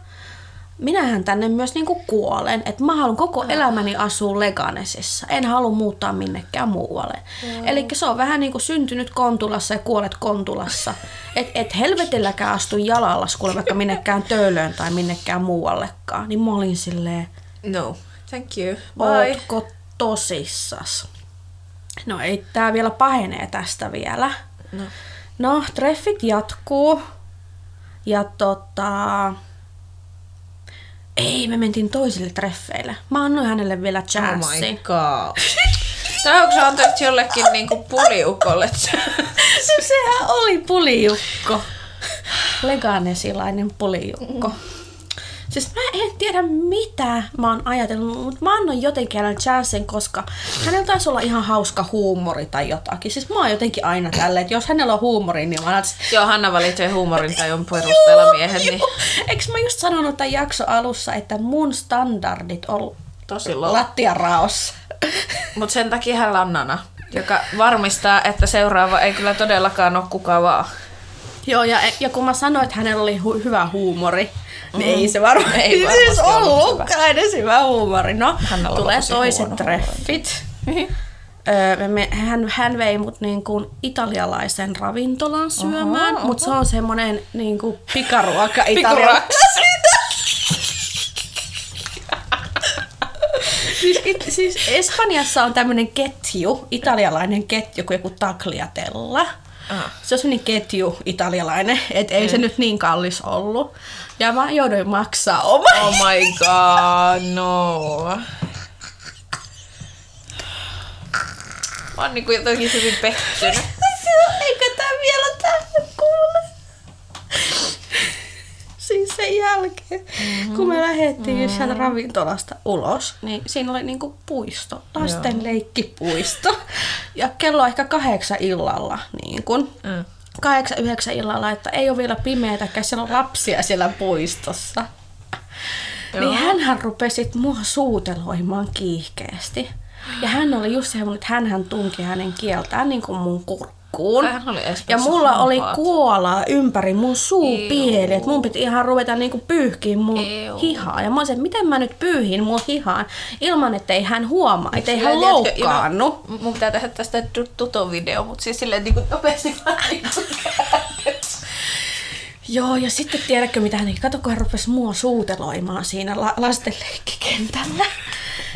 minähän tänne myös niinku kuolen, että mä haluan koko elämäni asua Leganesissa, en halua muuttaa minnekään muualle. Eli se on vähän niinku syntynyt Kontulassa ja kuolet Kontulassa. Et, et helvetilläkään astu jalallas, kuule vaikka minnekään töölöön tai minnekään muuallekaan. Niin mä olin silleen, No, thank you. Bye. Ootko tosissas? No ei tää vielä pahenee tästä vielä. No. No, treffit jatkuu. Ja tota... Ei, me mentiin toisille treffeille. Mä annoin hänelle vielä Oh my chanssin. god. Tai onko sä antanut jollekin niinku puliukolle? No sehän oli pulijukko. Leganesilainen pulijukko. Siis mä en tiedä mitä mä oon ajatellut, mutta mä annoin jotenkin hänelle chanssin, koska hänellä taisi olla ihan hauska huumori tai jotakin. Siis mä oon jotenkin aina tälleen, että jos hänellä on huumori, niin mä aina, Joo, Hanna valitsee huumorin tai on perusteella miehen, niin Eikö mä just sanonut tämän jakson alussa, että mun standardit on tosi low. lattiaraossa. Mutta sen takia hänellä on Nana, joka varmistaa, että seuraava ei kyllä todellakaan ole kuka vaan. Joo, ja, ja kun mä sanoin, että hänellä oli hu- hyvä huumori, niin ei se varmaan Ei varmasti siis ollut ollutkaan edes hyvä huumori. No, tulee toiset treffit. Öö, me, hän, hän vei mut niin kuin italialaisen ravintolaan syömään, Oho, mutta se on semmonen niin kuin pikaruoka Pikaruoka. siis, it, siis Espanjassa on tämmöinen ketju, italialainen ketju kuin joku tagliatella. Ah. Se on semmoinen ketju italialainen, että ei se nyt niin kallis ollut. Ja mä jouduin maksaa oma. Oh my god, no. Mä oon niinku jotenkin hyvin pettynyt. Eikö tää vielä tänne kuule? Siis sen jälkeen, mm-hmm. kun me lähdettiin mm-hmm. sieltä ravintolasta ulos, niin siinä oli niinku puisto, lasten Joo. leikkipuisto. Ja kello on ehkä kahdeksan illalla, niin kun. Mm. Kahdeksan, yhdeksän illalla, että ei ole vielä pimeätäkään, siellä on lapsia siellä puistossa. Joo. Niin hänhän rupesi mua suuteloimaan kiihkeästi. Ja hän oli just semmoinen, että hän tunki hänen kieltään niin kuin mun kurkkuun. Oli ja mulla hampaat. oli kuola ympäri mun suupieli, että mun piti ihan ruveta niinku pyyhkiin mun Ew. hihaa. Ja mä olisin, että miten mä nyt pyyhin mun hihaan ilman, että ei hän huomaa, että ei hän loukkaannu. Mun pitää tehdä tästä tuto-video, mutta siis silleen niinku nopeasti vaan niinku Joo, ja sitten tiedätkö mitä hän Kato, kun hän rupesi mua suuteloimaan siinä la- lastenleikkikentällä.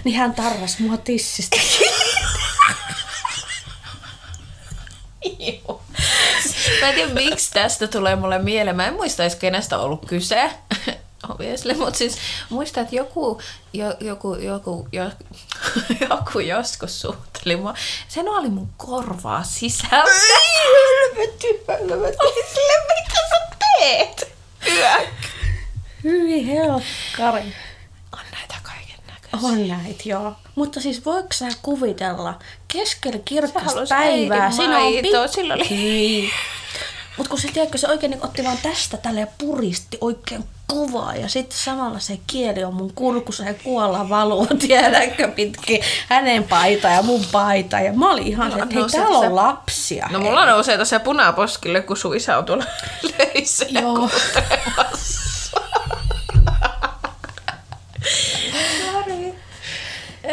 Niin hän tarras mua tissistä. Joo. Mä en tiedä, miksi tästä tulee mulle mieleen. Mä en muista edes kenestä on ollut kyse. Obviously, mutta siis muistan, että joku, jo, joku, joku, jo, joku joskus suutteli mua. Sen oli mun korvaa sisällä. Ei, helvetti, helvetti. mitä sä teet? Yök. Hyvin helkkari. On näitä kaiken näköisiä. On näitä, joo. Mutta siis voiko sä kuvitella keskellä kirkasta päivää? Siinä on pikku... Sillä oli... Mutta kun se, tiedätkö, se oikein niin otti vaan tästä tälle ja puristi oikein kovaa ja sitten samalla se kieli on mun kurkussa ja kuolla valuu, tiedätkö, pitkin hänen paita ja mun paita. Ja mä olin ihan se, että hei, täällä on lapsia. No mulla nousee tässä punaposkille, kun sun isä on tuolla leissä Joo.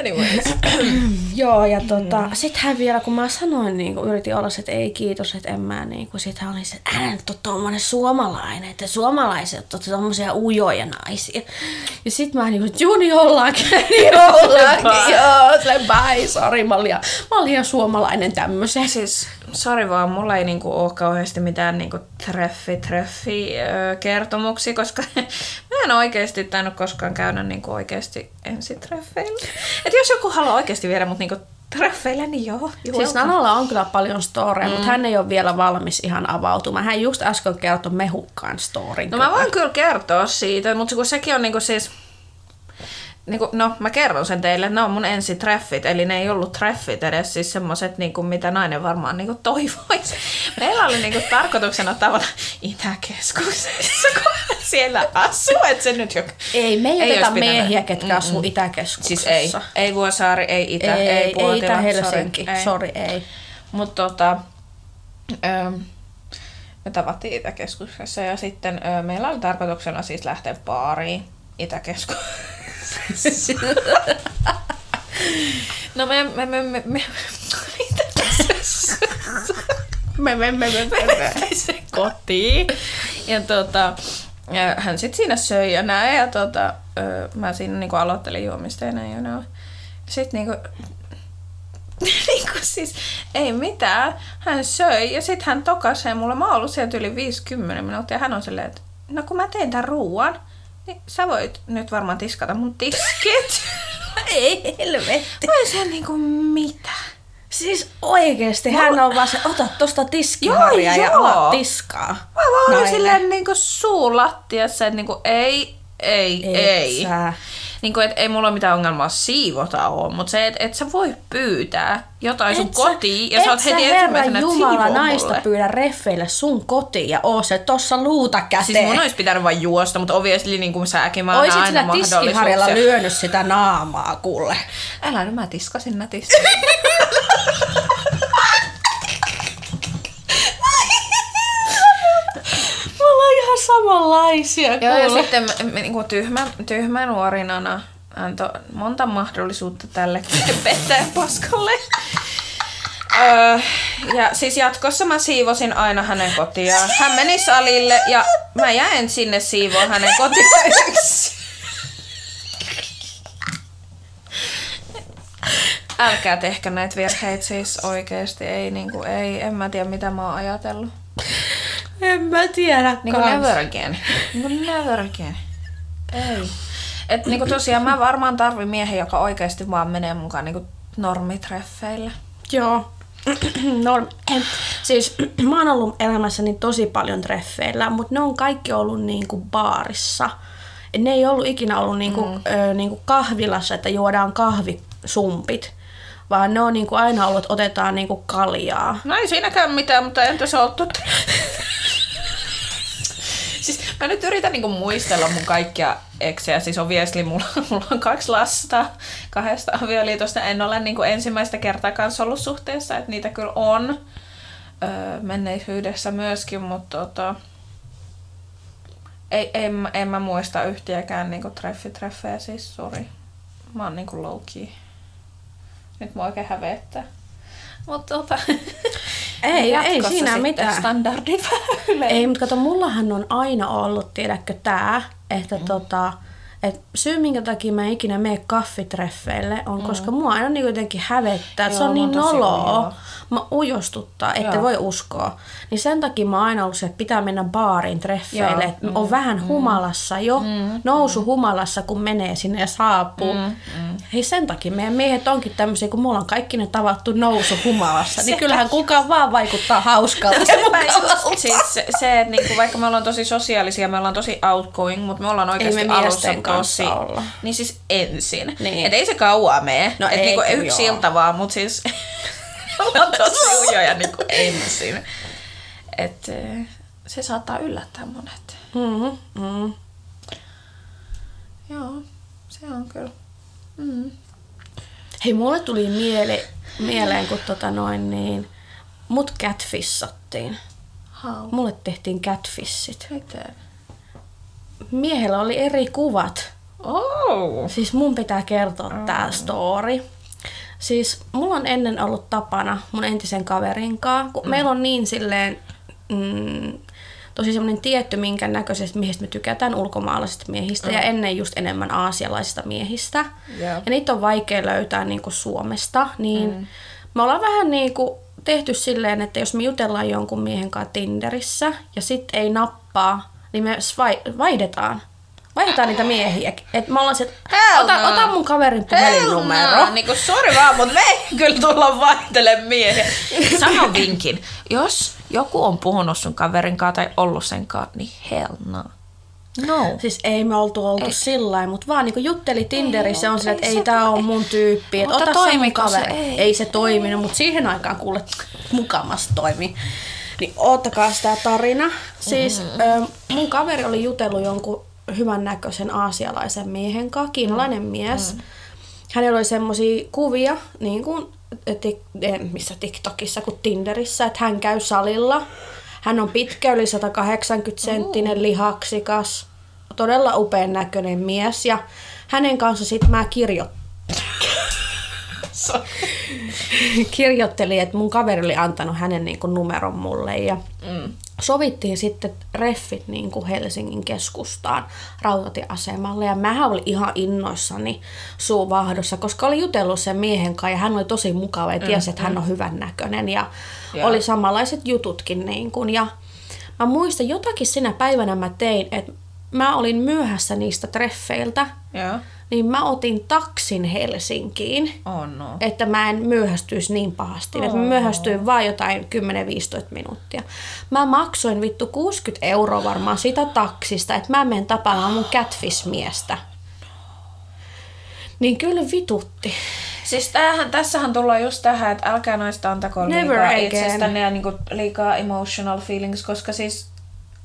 Anyways. Joo, ja tota, mm. sit hän vielä, kun mä sanoin, niin kun yritin olla, että ei kiitos, että en mä, niin kun sit hän oli se, että hän on tommonen suomalainen, että suomalaiset on tommosia ujoja naisia. Ja sit mä niin kuin, Juni ollaankin, niin ollaankin, joo, silleen bye, sorry, mä olin, mä olin ihan suomalainen tämmöisen. Siis, sori vaan, mulla ei niinku ole kauheasti mitään niinku treffi, treffi öö, kertomuksia, koska mä en oikeasti tainnut koskaan käydä niinku oikeasti ensitreffeillä. Et jos joku haluaa oikeasti viedä mut niinku treffeille, niin joo. Siis Nanalla on kyllä paljon storeja, mm. mutta hän ei ole vielä valmis ihan avautumaan. Hän just äsken kertoi mehukkaan storin. No mä voin kyllä kertoa siitä, mutta kun sekin on niinku siis niin kuin, no mä kerron sen teille, että ne on mun ensitreffit, eli ne ei ollut treffit edes siis semmoset, niin kuin, mitä nainen varmaan niin kuin toivoisi. Meillä oli niin kuin, tarkoituksena tavalla Itäkeskuksessa, kun siellä asuu, että se nyt jo... Ei, me ei, ei oteta miehiä, ketkä asuu Itäkeskuksessa. Siis ei, ei Vuosaari, ei Itä, ei, ei Puotila, ei Itä-Helsinki, sori, ei. Ei. Mutta tota, öö, me tavattiin Itäkeskuksessa ja sitten öö, meillä oli tarkoituksena siis lähteä baariin Itäkeskuksessa No me, me, me, me, me, me, me, me, me, me, se kotiin. Ja tota, ja hän sitten siinä söi ja näin, ja tota, mä siinä niinku aloittelin juomista ja näin ja näin. Sitten niinku, niinku siis ei mitään. Hän söi ja sitten hän tokasee mulle. Mä oon ollut sieltä yli 50 minuuttia ja hän on silleen, että no kun mä teen tämän ruuan, niin sä voit nyt varmaan tiskata mun tiskit. Ei helvetti. Vai se niinku mitä? Siis oikeesti, mä... hän on vaan se, ota tosta tiskiharja joo, ja joo. ala tiskaa. Mä vaan olin silleen niinku suu lattiassa, että niinku ei, ei, Et ei. Sä niin kuin, että ei mulla ole mitään ongelmaa siivota ole, mutta se, että et sä voi pyytää jotain et sun sä, kotiin ja sä oot heti ensimmäisenä, että Jumala naista mulle. pyydä reffeille sun kotiin ja oo se tossa luuta käteen. Siis mun olisi pitänyt vain juosta, mutta obviously niin kuin säkin mä Oisit aina tiskiharjalla lyönyt sitä naamaa kuule. Älä nyt mä tiskasin nätisti. ihan samanlaisia. Joo, ja sitten niin kuin tyhmä, tyhmä nuorinana antoi monta mahdollisuutta tälle pettäjän paskalle. Öö, ja siis jatkossa mä siivosin aina hänen kotiaan. Hän meni salille ja mä jäin sinne siivoon hänen kotiaan Älkää tehkö näitä virheitä siis oikeesti. Ei, niinku, ei, en mä tiedä mitä mä oon ajatellut. En mä tiedä Niin kuin never again. Niin kuin never again. Ei. Et niin kuin tosiaan mä varmaan tarvin miehen, joka oikeasti vaan menee mukaan niin kuin normitreffeille. Joo. No, en, siis mä oon ollut elämässäni tosi paljon treffeillä, mutta ne on kaikki ollut niinku baarissa. Et ne ei ollut ikinä ollut niinku, mm. ö, niinku kahvilassa, että juodaan kahvisumpit, vaan ne on niinku aina ollut, että otetaan niinku kaljaa. No ei siinäkään mitään, mutta entä se oltu? mä nyt yritän niinku muistella mun kaikkia eksejä. Siis obviously mulla, mulla on kaksi lasta kahdesta avioliitosta. En ole niinku ensimmäistä kertaa kanssa ollut suhteessa, että niitä kyllä on öö, menneisyydessä myöskin, mutta tota, ei, en, en mä muista yhtiäkään niinku treffi-treffejä, siis sori. Mä oon niinku low key. Nyt mua oikein hävettää. Mutta tota, Ei, ei siinä mitään. Standardit. Ei, mutta kato, mullahan on aina ollut, tiedätkö, tää, että mm. tota, et syy, minkä takia mä en ikinä mene kaffitreffeille, on mm. koska mua aina niin jotenkin hävettää, että se on niin noloa. ujoo. Mä ujostuttaa, ette Joo. voi uskoa. Niin sen takia mä oon aina ollut se, että pitää mennä baariin treffeille, Joo. että on vähän humalassa jo, nousu humalassa, kun menee sinne ja saapuu. Hei sen takia meidän miehet onkin tämmöisiä, kun mulla on kaikki ne tavattu nousu humalassa, niin kyllähän kukaan vaan vaikuttaa hauskalta. Sepä mukavalta. just, siis se, se että niinku, vaikka me ollaan tosi sosiaalisia, me ollaan tosi outgoing, mutta me ollaan oikeasti alussa tosi... olla. Niin siis ensin. Niin. Et ei se kauaa mene. No Et ei niinku yksi joo. ilta vaan, mutta siis ollaan tosi ujoja niinku ensin. Et eh, se saattaa yllättää monet. Mm-hmm. Mm. Joo, se on kyllä. Mm. Hei, mulle tuli miele, mieleen, kun tota noin, niin, mut catfissattiin. How? Mulle tehtiin catfissit. Miten? Miehellä oli eri kuvat. Oh! Siis mun pitää kertoa tää story. Siis mulla on ennen ollut tapana mun entisen kaverin kanssa, kun mm. meillä on niin silleen mm, tosi semmoinen tietty, minkä näköisestä miehistä me tykätään ulkomaalaisista miehistä mm. ja ennen just enemmän aasialaisista miehistä. Joo. Ja niitä on vaikea löytää niin kuin Suomesta, niin mm. me ollaan vähän niin kuin tehty silleen, että jos me jutellaan jonkun miehen kanssa Tinderissä ja sit ei nappaa, niin me svai- vaihdetaan. Vaihdetaan niitä miehiä. Et me ollaan se, että ota, no. ota mun kaverin puhelinnumero. No, niinku, sori vaan, mutta me ei kyllä tulla vaihtelemaan miehiä. Sano vinkin. Jos joku on puhunut sun kaverin kanssa tai ollut sen kanssa, niin hell no. No. Siis ei me oltu oltu sillä mutta vaan niinku jutteli Tinderissä Ei, on sillä, ei että ei se- tää on mun tyyppi. Et Mutta ota se mun toimiko se? kaveri. Ei. Ei se toiminut, mutta siihen aikaan kuule mukamas toimi. Niin oottakaa sitä tarina. Siis Mm-hmm. ö, mun kaveri oli jutellut jonkun hyvän näköisen aasialaisen miehen kanssa, kiinalainen Mm-hmm. mies. Hänellä oli semmosia kuvia, niin kuin tik, missä TikTokissa kuin Tinderissä, että hän käy salilla. Hän on pitkä, yli 180 senttinen, lihaksikas, todella upean näköinen mies. Ja hänen kanssa sitten mä kirjo, kirjoittelin, että mun kaveri oli antanut hänen niin kuin, numeron mulle. Ja Mm. sovittiin sitten reffit niin kuin Helsingin keskustaan rautatieasemalle. Ja mä olin ihan innoissani suuvahdossa, koska olin jutellut sen miehen kanssa ja hän oli tosi mukava ja tiesi, että hän on hyvän näköinen. Ja Joo. oli samanlaiset jututkin. Niin kuin, ja mä muistan jotakin sinä päivänä mä tein, että mä olin myöhässä niistä treffeiltä, Joo. Niin mä otin taksin Helsinkiin Oh no. että mä en myöhästyisi niin pahasti. Oh. Että mä myöhästyin vaan jotain 10-15 minuuttia. Mä maksoin vittu 60 euroa varmaan sitä taksista, että mä menen tapaamaan mun catfish-miestä. Niin kyllä vitutti. Siis tämähän, tässähän tullaan just tähän, että älkää naista antako Never liikaa again. itsestänne ja niinku liikaa emotional feelings, koska siis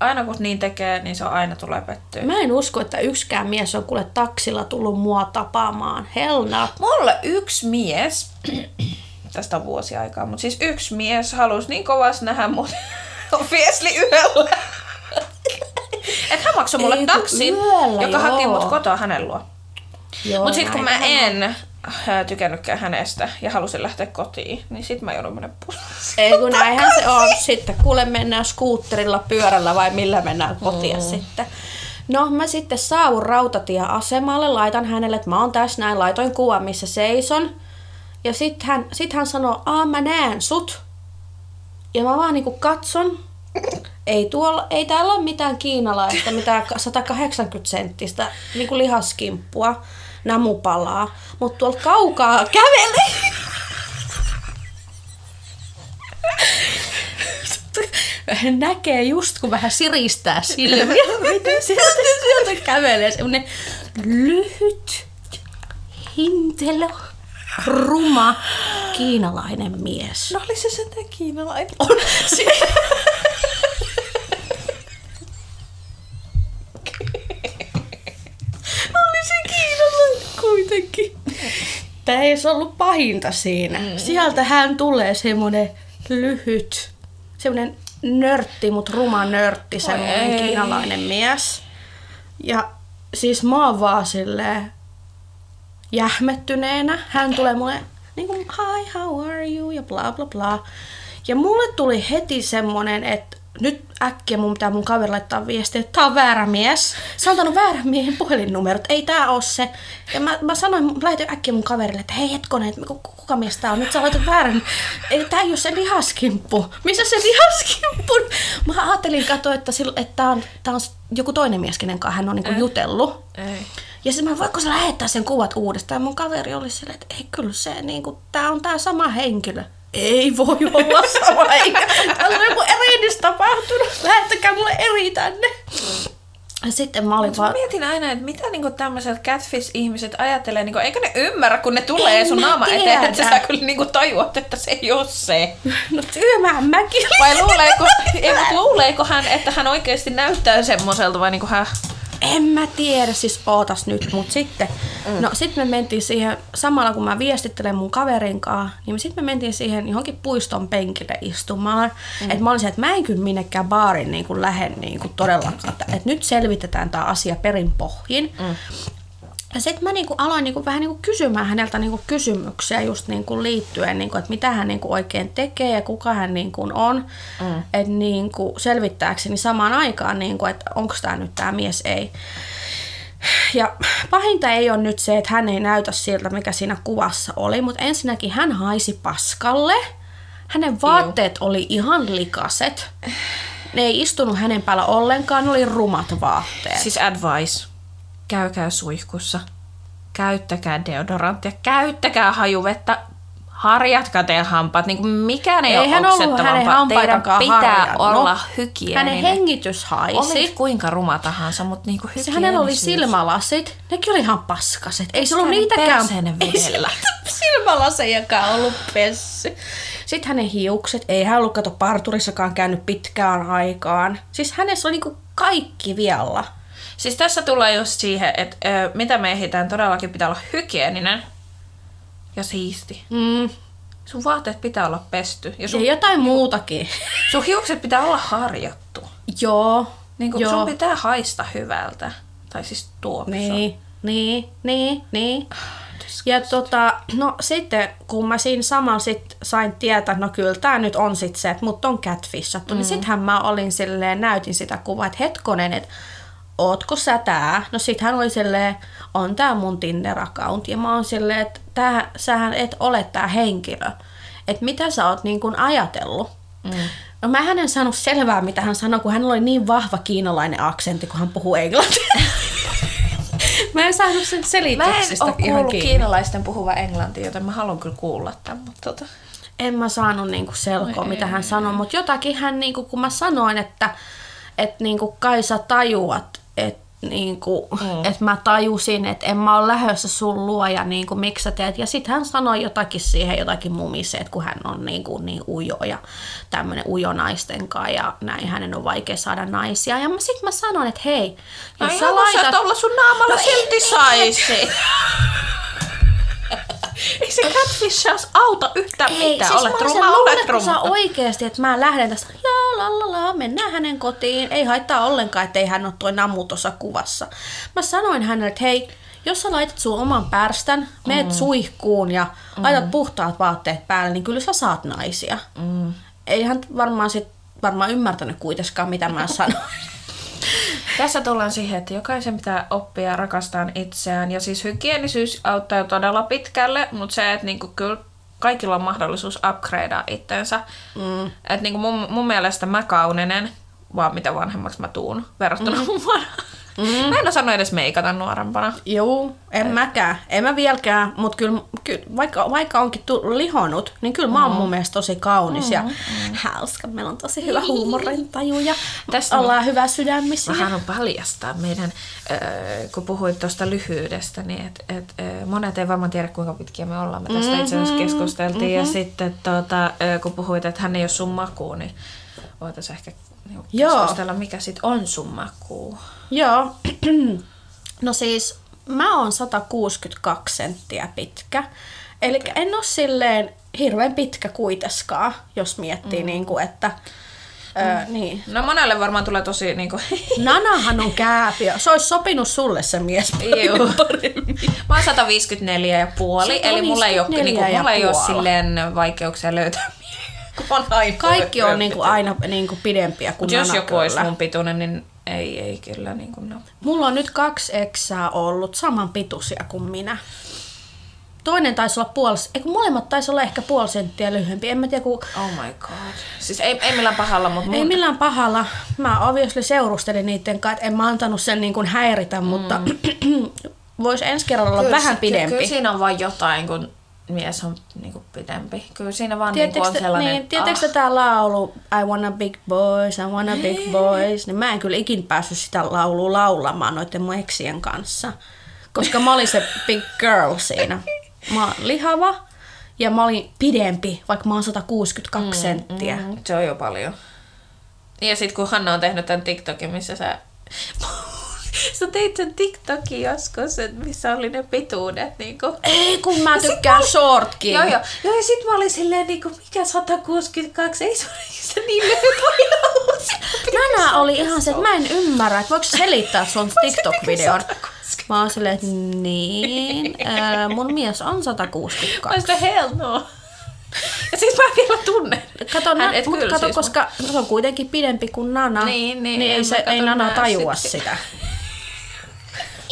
aina kun niin tekee, niin se on aina tulee pettyä. Mä en usko, että yksikään mies on kuule taksilla tullut mua tapaamaan. Hell no. Mulle yksi mies, tästä on vuosi aikaa, mutta siis yksi mies halusi niin kovasti nähdä mut obviously yöllä. että hän maksoi mulle taksin, yöllä, joka haki joo. mut kotoa hänen luo. Mutta sitten kun mä en tykännytkään hänestä ja halusin lähteä kotiin, niin sit mä joudun mennä pussiin. Ei kun näinhän se on. Sitten kuule mennään skuutterilla, pyörällä vai millä mennään kotiin mm. sitten. No mä sitten saavun rautatieasemalle, laitan hänelle, että mä oon tässä näin, laitoin kuvan missä seison. Ja sitten hän, sit hän sanoo, aa mä näen sut. Ja mä vaan niinku katson. Ei, tuolla, ei täällä ole mitään kiinalaista, mitään 180 senttistä niinku lihaskimppua, namu palaa, mutta tuolla kaukaa kävelee. näkee just kun vähän siristää silmiä. Miten sieltä, sieltä kävelee semmonen lyhyt, hintelo, ruma, kiinalainen mies. No oli se sentään kiinalainen. On. Kuitenkin. Tämä ei ollut pahinta siinä. Mm. Sieltä hän tulee semmonen lyhyt, semmonen nörtti, mut ruma nörtti, semmonen ei. kiinalainen mies. Ja siis mä oon vaan silleen jähmettyneenä. Hän tulee mulle niin kuin, hi, how are you, ja bla bla bla. Ja mulle tuli heti semmonen, että nyt äkkiä mun pitää mun kaveri laittaa viestiä, että tää on väärä mies. Se on antanut väärän miehen puhelinnumerot, ei tää oo se. Ja mä, mä sanoin, lähetin äkkiä mun kaverille, että hei hetkonen, että ku- ku- kuka mies tää on? Nyt sä laitat väärän. Ei, tää ei oo se lihaskimppu. Missä se lihaskimppu? Mä ajattelin katsoa, että, sillä, että tää on, tää on joku toinen mies, kenen kanssa hän on niinku jutellut. Ei. Ja sitten mä voiko sä lähettää sen kuvat uudestaan? Ja mun kaveri oli silleen, että ei kyllä se, niin kuin, tää on tää sama henkilö. Ei voi olla sama. Täällä on joku erehdys tapahtunut. Lähettäkää mulle eri tänne. Ja sitten mä olin vaan... mietin aina, että mitä niinku tämmöiset catfish-ihmiset ajattelee, niinku, eikö ne ymmärrä, kun ne tulee En sun naama eteen, että tiedä. sä kyllä niinku tajuat, että se ei ole se. No tyymään mäkin. Vai luuleeko, ei, mut luuleeko hän, että hän oikeasti näyttää semmoiselta vai niinku hän... En mä tiedä, siis ootas nyt, mut sitten, mm. no sit me mentiin siihen, samalla kun mä viestittelen mun kaverin kanssa, niin sitten me mentiin siihen johonkin puiston penkille istumaan. Mm. Että mä olin se, että mä en kyllä minnekään baarin niin kuin lähde niin kuin todellakaan, että et nyt selvitetään tämä asia perin pohjin. Mm. Ja sitten mä niinku aloin niinku vähän niinku kysymään häneltä niinku kysymyksiä just niinku liittyen, niinku, että mitä hän niinku oikein tekee ja kuka hän niinku on. Mm. Että niinku selvittääkseni samaan aikaan, niinku, että onko tämä nyt tämä mies ei. Ja pahinta ei ole nyt se, että hän ei näytä siltä, mikä siinä kuvassa oli, mutta ensinnäkin hän haisi paskalle. Hänen vaatteet oli ihan likaset. Ne ei istunut hänen päällä ollenkaan, ne oli rumat vaatteet. Siis advice. Käykää suihkussa. Käyttäkää deodoranttia. Käyttäkää hajuvettä. Harjatkaa teidän hampaat. Niin kuin mikään ei Eihän ole ollut hänen. Teidän pitää harjannut. olla hygieninen. Hänen hengitys haisi. Kuinka ruma tahansa, mutta niinku Se hänellä oli silmälasit. Nekin oli ihan paskaset. Ei se ollut niitäkään. Ei silmälasejakaan ollut pessy. Sitten hänen hiukset. Ei hän ollut kato parturissakaan käynyt pitkään aikaan. Siis hänessä oli niinku kaikki vialla. Siis tässä tulee just siihen, että ö, mitä me ehditään, todellakin pitää olla hygieninen ja siisti. Mm. Sun vaatteet pitää olla pesty ja Ja sun, jotain muutakin. sun hiukset pitää olla harjattu. Joo. Niin kuin Joo. sun pitää haista hyvältä. Tai siis tuoksu. Niin, niin, niin, niin. Ja tota, no sitten kun mä siinä samalla sit sain tietää, että no kyllä tää nyt on sit se, että mut on catfishattu, mm. niin sittenhän mä olin silleen, näytin sitä kuvaa, että hetkonen, että ootko sä tää? No sit hän oli silleen, on tää mun Tinder-account. Ja mä oon silleen, että tää, sähän et ole tää henkilö. Että mitä sä oot niin kun ajatellut? Mm. No mä en saanut selvää, mitä hän sanoi, kun hän oli niin vahva kiinalainen aksentti, kun hän puhuu englantia. mä en saanut sen Mä en selityksestä ole kuullut kiinalaisten puhuva englantia, joten mä haluan kyllä kuulla tämän. Mutta tota. En mä saanut niinku selkoa, mitä hän sanoi, mutta jotakin hän, niinku, kun mä sanoin, että et, niinku, kai sä tajuat, että niinku, mm. et mä tajusin, että en mä ole lähdössä sun luo ja niinku, miksi sä teet. Ja sitten hän sanoi jotakin siihen, jotakin mumiseet, kun hän on niinku, niin ujo ja tämmöinen ujo naisten kanssa ja näin hänen on vaikea saada naisia. Ja sitten mä sanoin, että hei, jos sä laitat... olla sun naamalla No silti saisi. Ei se catfishaus auta yhtään Ei, mitään. siis olet ruma, olet ruma. oikeesti, että mä lähden tästä, jaa, la, la, la, mennään hänen kotiin. Ei haittaa ollenkaan, ettei hän ole toi namu tuossa kuvassa. Mä sanoin hänelle, että hei, jos sä laitat sun oman pärstän, meet mm. suihkuun ja mm. laitat puhtaat vaatteet päälle, niin kyllä sä saat naisia. Mm. Ei hän varmaan sit varmaan ymmärtänyt kuitenkaan, mitä mä sanoin. Tässä tullaan siihen, että jokaisen pitää oppia rakastaa itseään. Ja siis hygienisyys auttaa jo todella pitkälle, mutta se, että niinku kyllä kaikilla on mahdollisuus upgradea itsensä. Mm. Että niinku mun, mun mielestä mä kauninen, vaan mitä vanhemmaksi mä tuun verrattuna mm. mun vanhaan Mm. Mä en osannut edes meikata nuorempana. Juu, en mäkään. En mä vieläkään, mutta kyllä, kyllä vaikka, vaikka onkin tu- lihonut, niin kyllä mä oon mun mielestä tosi kaunis ja hauska. Meillä on tosi hyvä huumorintaju ja Tästä ollaan hyvä sydämisiä. Mä haluan paljastaa meidän, äh, kun puhuit tuosta lyhyydestä, niin et, et, äh, monet ei varmaan tiedä kuinka pitkiä me ollaan. Me tästä itse asiassa keskusteltiin mm-hmm. ja sitten tota, äh, kun puhuit, että hän ei ole sun makuu, niin voitaisiin ehkä niinku Joo. keskustella, mikä sit on sun makuu. Joo. No siis mä oon 162 senttiä pitkä. Eli en oo silleen hirveän pitkä kuiteskaan, jos miettii mm. niin kuin, että... Öö, niin. No monelle varmaan tulee tosi niinku... Nanahan on kääpiö. Se olisi sopinut sulle se mies paremmin. Mä oon 154 ja puoli, eli mulla ei ole, 154 niinku, mulla ei ole silleen vaikeuksia löytää Kaikki on niinku aina niinku pidempiä kuin Mut jos joku olisi kyllä. mun pituinen, niin ei, ei kyllä niinku no. Mulla on nyt kaksi eksää ollut saman pituisia kuin minä. Toinen taisi olla puoli, eikö molemmat taisi olla ehkä puoli senttiä lyhyempi. En mä tiedä, kun Oh my god. Siis ei, ei millään pahalla, mutta Ei millään pahalla. Mä obviously seurustelin niiden kanssa, että en mä antanut sen niin kuin häiritä, mutta voisi ensi kerralla olla Kyllä vähän pidempi. Kyllä siinä on vain jotain, kun mies on niinku pidempi. Kyllä siinä vaan niinku on sellainen... niin, tiedättekö ah. tämä laulu I wanna big boys, I wanna big boys, niin mä en kyllä ikin päässyt sitä laulua laulamaan noiden mun eksien kanssa. Koska mä olin se big girl siinä. Mä oon lihava ja mä olin pidempi, vaikka mä oon 162 mm, senttiä. Mm, se on jo paljon. Ja sit kun Hanna on tehnyt tämän TikTokin, missä sä... sä teit sen TikTokin joskus, että missä oli ne pituudet niinku... Ei kun mä tykkään shortkin. Joo, joo. joo ja sit mä olin silleen niinku, mikä 162, ei se ole se niin lyhyt. Nana oli ihan se, että mä en ymmärrä, että voiko selittää sun TikTok-videon. Mä oon silleen, että niin, ää, mun mies on 162. Mä hell no. Ja sit mä vielä tunnen. Kato, Hän et mut kato siis, koska se on kuitenkin pidempi kuin Nana, Niin, niin, niin ei, se, ei Nana tajua sit. sitä.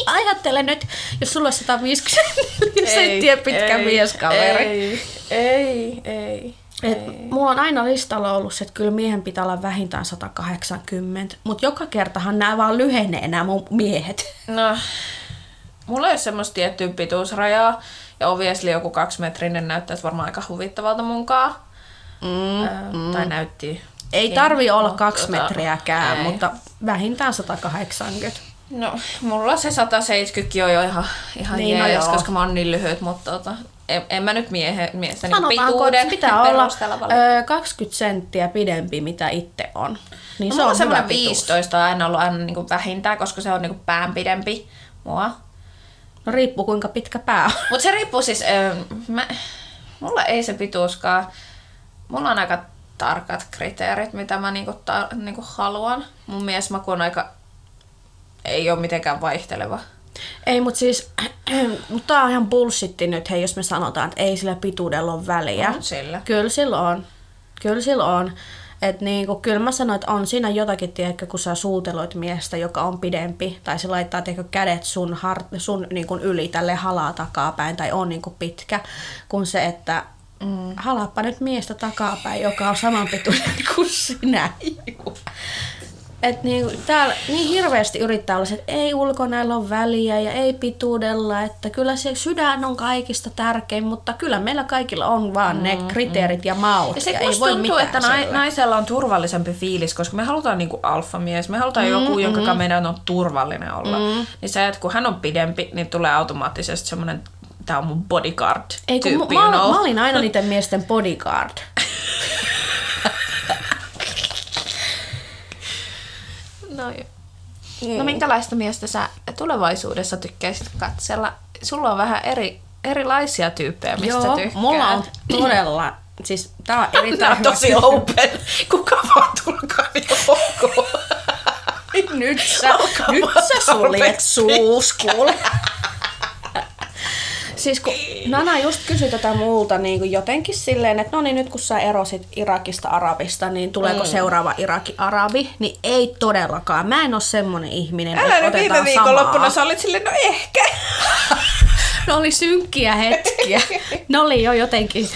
Ajattele nyt, jos sulla on 154 senttiä pitkä mieskaveri. Ei, ei, ei. Et mulla on aina listalla ollut se, että kyllä miehen pitää olla vähintään 180, mutta joka kertahan nämä vaan lyhenee nämä mun miehet. No, mulla ei ole semmoista tiettyä pituusrajaa. Ja obviously joku kaksimetrinen näyttäisi varmaan aika huvittavalta munkaan. Mm, Ö, Tai näytti. Ei tarvi olla kaksi tota, metriäkään, ei. mutta vähintään 180. No, mulla se 170 on jo ihan, ihan Niin, no jees, joo. koska mä oon niin lyhyt, mutta tota, en, en mä nyt miehe, miestä niin pituuden pitää olla ö, 20 senttiä pidempi, mitä itse on. Niin No, se mulla on on semmoinen hyvä pituus. 15 on aina ollut aina niin kuin vähintään, koska se on niin kuin pään pidempi mua. No riippuu kuinka pitkä pää on. Mutta se riippuu siis, ö, mä, mulla ei se pituuskaan, mulla on aika tarkat kriteerit, mitä mä niinku, ta, niinku haluan. Mun miesmaku on aika, ei ole mitenkään vaihteleva. Ei, mutta siis, mutta tää on ihan bullshitti nyt, hei, jos me sanotaan, että ei sillä pituudella ole väliä. On sillä. Kyllä sillä on. Kyllä sillä on. Et niinku, kyllä mä sanoin, että on siinä jotakin, tiedätkö, kun sä suuteloit miestä, joka on pidempi, tai se laittaa tiedätkö, kädet sun, har, sun niinku, yli tälle halaa takapäin, tai on niinku, pitkä, kun se, että mm. halaappa nyt miestä takapäin, joka on saman pituinen kuin sinä. Et niin, täällä niin hirveästi yrittää olla se, että ei ulkonäöllä ole väliä ja ei pituudella, että kyllä se sydän on kaikista tärkein, mutta kyllä meillä kaikilla on vaan mm, ne kriteerit ja maut. Ja sitten ei musta voi tuntuu, mitään että nai, naisella on turvallisempi fiilis, koska me halutaan niinku alfamies, me halutaan mm, joku, jonka mm. meidän on turvallinen olla. Mm. Niin se, että kun hän on pidempi, niin tulee automaattisesti semmoinen, tää on mun bodyguard Ei, kun tyyppi, mä, mä olin aina niiden miesten bodyguard. No, joo. no minkälaista miestä sä tulevaisuudessa tykkäisit katsella? Sulla on vähän eri, erilaisia tyyppejä, mistä Joo, tykkäät. mulla on todella, siis tää on Tää erittäin on tosi open. Kuka vaan tulkaa niin ok. nyt sä, nyt sä suljet suus, kuule. Siis kun Nana just kysyi tätä multa niin kuin jotenkin silleen, että no niin nyt kun sä erosit Irakista Arabista, niin tuleeko mm. seuraava Iraki Arabi? Niin ei todellakaan. Mä en ole semmonen ihminen, Älä että nyt viime viikonloppuna sä olit silleen, no ehkä. Ne oli synkkiä hetkiä. ne oli jo jotenkin,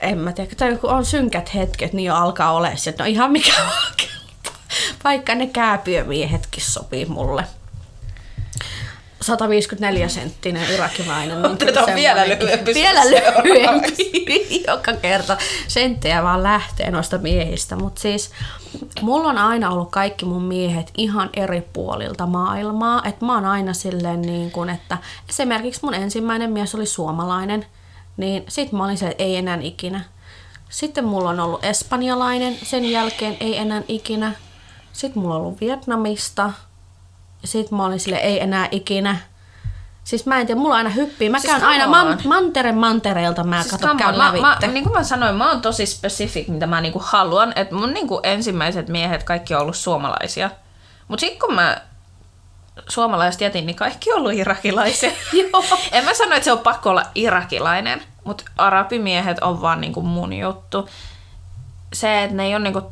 en mä tiedä, tai kun on synkät hetket, niin jo alkaa olla se, että no ihan mikä. Vaikka ne kääpiömiehetkin sopii mulle. 154 senttinen irakilainen. Niin Otetaan vielä lyhyempi Vielä lyhyempi. Joka kerta senttejä vaan lähtee noista miehistä. Mutta siis mulla on aina ollut kaikki mun miehet ihan eri puolilta maailmaa. Et mä oon aina silleen niin kuin, että esimerkiksi mun ensimmäinen mies oli suomalainen. Niin sit mä olin se, että ei enää ikinä. Sitten mulla on ollut espanjalainen, sen jälkeen ei enää ikinä. Sitten mulla on ollut Vietnamista. Sitten mä olin sille ei enää ikinä. Siis mä en tiedä, mulla aina hyppii. Mä Siis käyn aina man, mantere mantereelta, mä Siis kato, käyn mä, mä, niin kuin mä sanoin, mä oon tosi specific, mitä mä niinku haluan. Että mun niinku ensimmäiset miehet kaikki on ollut suomalaisia. Mutta sitten kun mä suomalaiset jätin, niin kaikki on ollut irakilaisia. Joo. en mä sano, että se on pakko olla irakilainen, mutta arabimiehet on vaan niinku mun juttu. Se, että ne ei ole niinku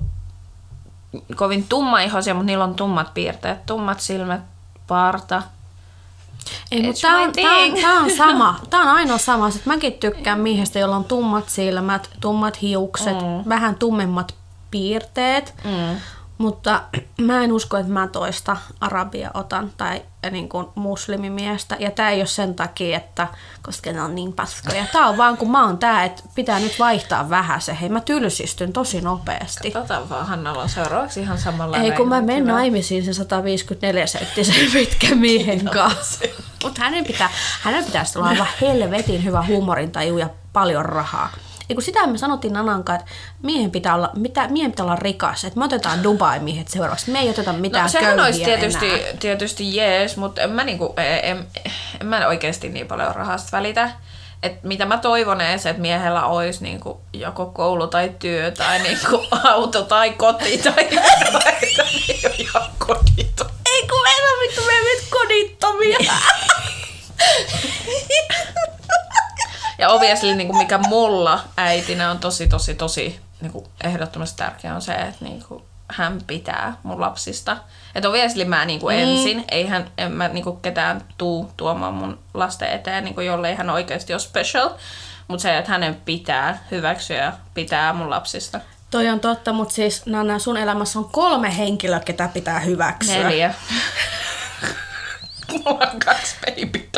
kovin tummaihoisia, mutta niillä on tummat piirteet. Tummat silmät, parta. Ei, mutta my on, tää, on, tää on sama. Tää on ainoa sama. Sitten mäkin tykkään miehestä, jolla on tummat silmät, tummat hiukset, mm. vähän tummemmat piirteet. Mm. Mutta mä en usko, että mä toista arabia otan tai niin kuin muslimimiestä. Ja tää ei ole sen takia, että koska ne on niin paskoja. Tää on vaan kun mä oon tää, että pitää nyt vaihtaa vähän se. Hei, mä tylsistyn tosi nopeasti. Katsotaan vaan, Hannalla on seuraavaksi ihan samalla Ei, kun mä menen naimisiin sen 154 senttisen pitkän miehen kanssa. Mutta hänen, pitää, hänen pitäisi olla aivan helvetin hyvä huumorintaju ja paljon rahaa. Ei kun sitä me sanottiin Nanan kanssa, että miehen pitää olla, mitä, miehen pitää olla rikas. Että me otetaan Dubai-miehet seuraavaksi. Me ei oteta mitään No sehän olisi tietysti, enää. tietysti jees, mutta en mä, niinku, en, en mä oikeasti niin paljon rahasta välitä. Et mitä mä toivon edes, että miehellä olisi niinku joko koulu tai työ tai niinku auto tai koti tai ihan kodito. Ei kun meillä on vittu meidän kodittomia. Ja obviously niinku mikä mulla äitinä on tosi tosi tosi niinku ehdottomasti tärkeää on se, että niinku hän pitää mun lapsista. Että obviously mä niinku ensin, eihän en mä niinku ketään tuu tuomaan mun lasten eteen, niinku jollei hän oikeasti ole special. Mutta se, että hänen pitää hyväksyä ja pitää mun lapsista. Toi on totta, mutta siis Nana, sun elämässä on kolme henkilöä, ketä pitää hyväksyä. Neljä. mulla on kaksi baby.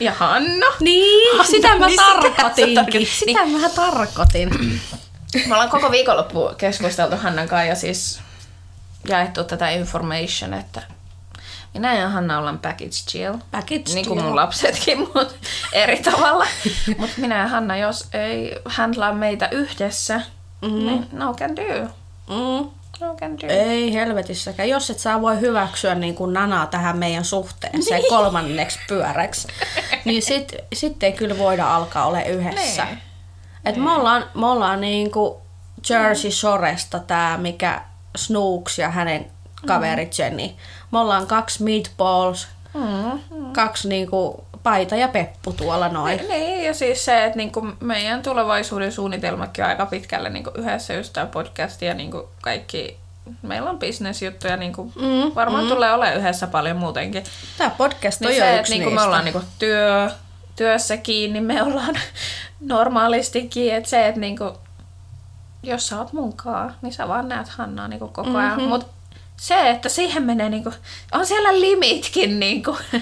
Ja Hanna. Niin, sitä mä Niin, sitä tarkoitinkin. tarkoitit. Sitä mä tarkoitin. Me ollaan koko viikonloppu keskusteltu Hannan kanssa ja siis jaettu tätä information, että minä ja Hanna ollaan package chill. Package niin kuin chill. mun lapsetkin, mutta eri tavalla. mutta minä ja Hanna, jos ei handlaa meitä yhdessä, mm-hmm. niin no can do. Mm. No. Ei helvetissäkään. Jos et sä voi hyväksyä niin kuin nanaa tähän meidän suhteeseen kolmanneksi pyöräksi, niin sit, sit ei kyllä voida alkaa ole yhdessä. Niin. Et me ollaan, me ollaan niin kuin Jersey Shoresta tää, mikä Snooks ja hänen kaveri Jenny. Me ollaan kaksi meatballs, Mm. kaksi niin kuin paita ja peppu tuolla noin. Niin, ja siis se, että niinku meidän tulevaisuuden suunnitelmakin on aika pitkälle niinku yhdessä just tämä podcast ja niinku kaikki, meillä on bisnesjuttuja, niinku mm, varmaan mm. tulee olemaan yhdessä paljon muutenkin. Tää podcast on Niin se, että yksi niinku me ollaan niinku työ, työssä kiinni, me ollaan normaalistikin, että se, että niinku, jos sä oot munkaan, niin sä vaan näet Hannaa niinku koko ajan. Mm-hmm. Mut se, että siihen menee niinku, on siellä limitkin niinku.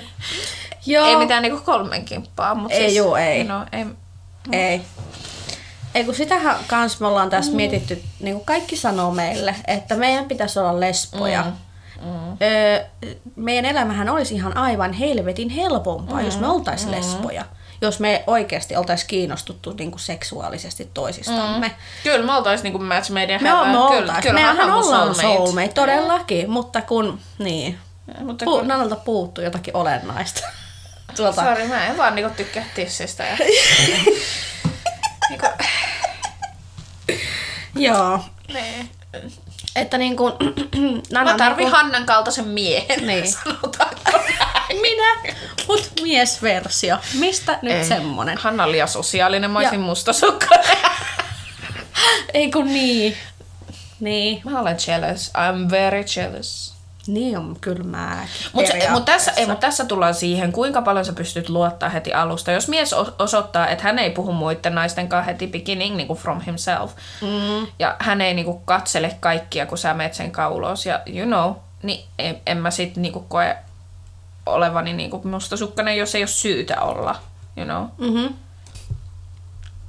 Joo. Ei mitään niinku kolmen kimppaa, mutta Ei siis, juu, ei. No, ei. Ei. Ei kun sitähän kans me ollaan tässä mm. mietitty, niin kuin kaikki sanoo meille, että meidän pitäisi olla lesboja. Mm. Mm. Öö, meidän elämähän olisi ihan aivan helvetin helpompaa, mm. jos me oltaisiin mm. lesboja. Jos me oikeasti oltaisiin kiinnostuttu niin kuin seksuaalisesti toisistamme. Mm. Kyllä me oltais niinku match made in Me, heaven. me Kyllä- oltais. kyllä Mehän ollaan soulmate. todellakin. Mutta kun, niin, Mutta Pu- kun, Nanalta puuttuu jotakin olennaista. Tuolta. Sori, mä en vaan niinku tykkää tissistä. Ja... niinku, Joo. niin. Että niin kuin, Mä tarvin niin kuin- Hannan kaltaisen miehen, Niin. sanotaanko näin. Minä, mut miesversio. Mistä nyt Ei. semmonen? Hanna on liian sosiaalinen, mä olisin Ja- mustasukkainen. Ei kun niin. Niin. mä olen jealous. I'm very jealous. Niin on kyllä mä. Mutta mut tässä, ei, mut tässä tullaan siihen, kuinka paljon sä pystyt luottaa heti alusta. Jos mies osoittaa, että hän ei puhu muiden naisten kanssa heti beginning niin kuin from himself, mm. ja hän ei niin kuin katsele kaikkia, kun sä meet sen kaulos, ja you know, niin en, en mä sit niin kuin koe olevani niin kuin mustasukkainen, jos ei ole syytä olla. You know? Mm-hmm.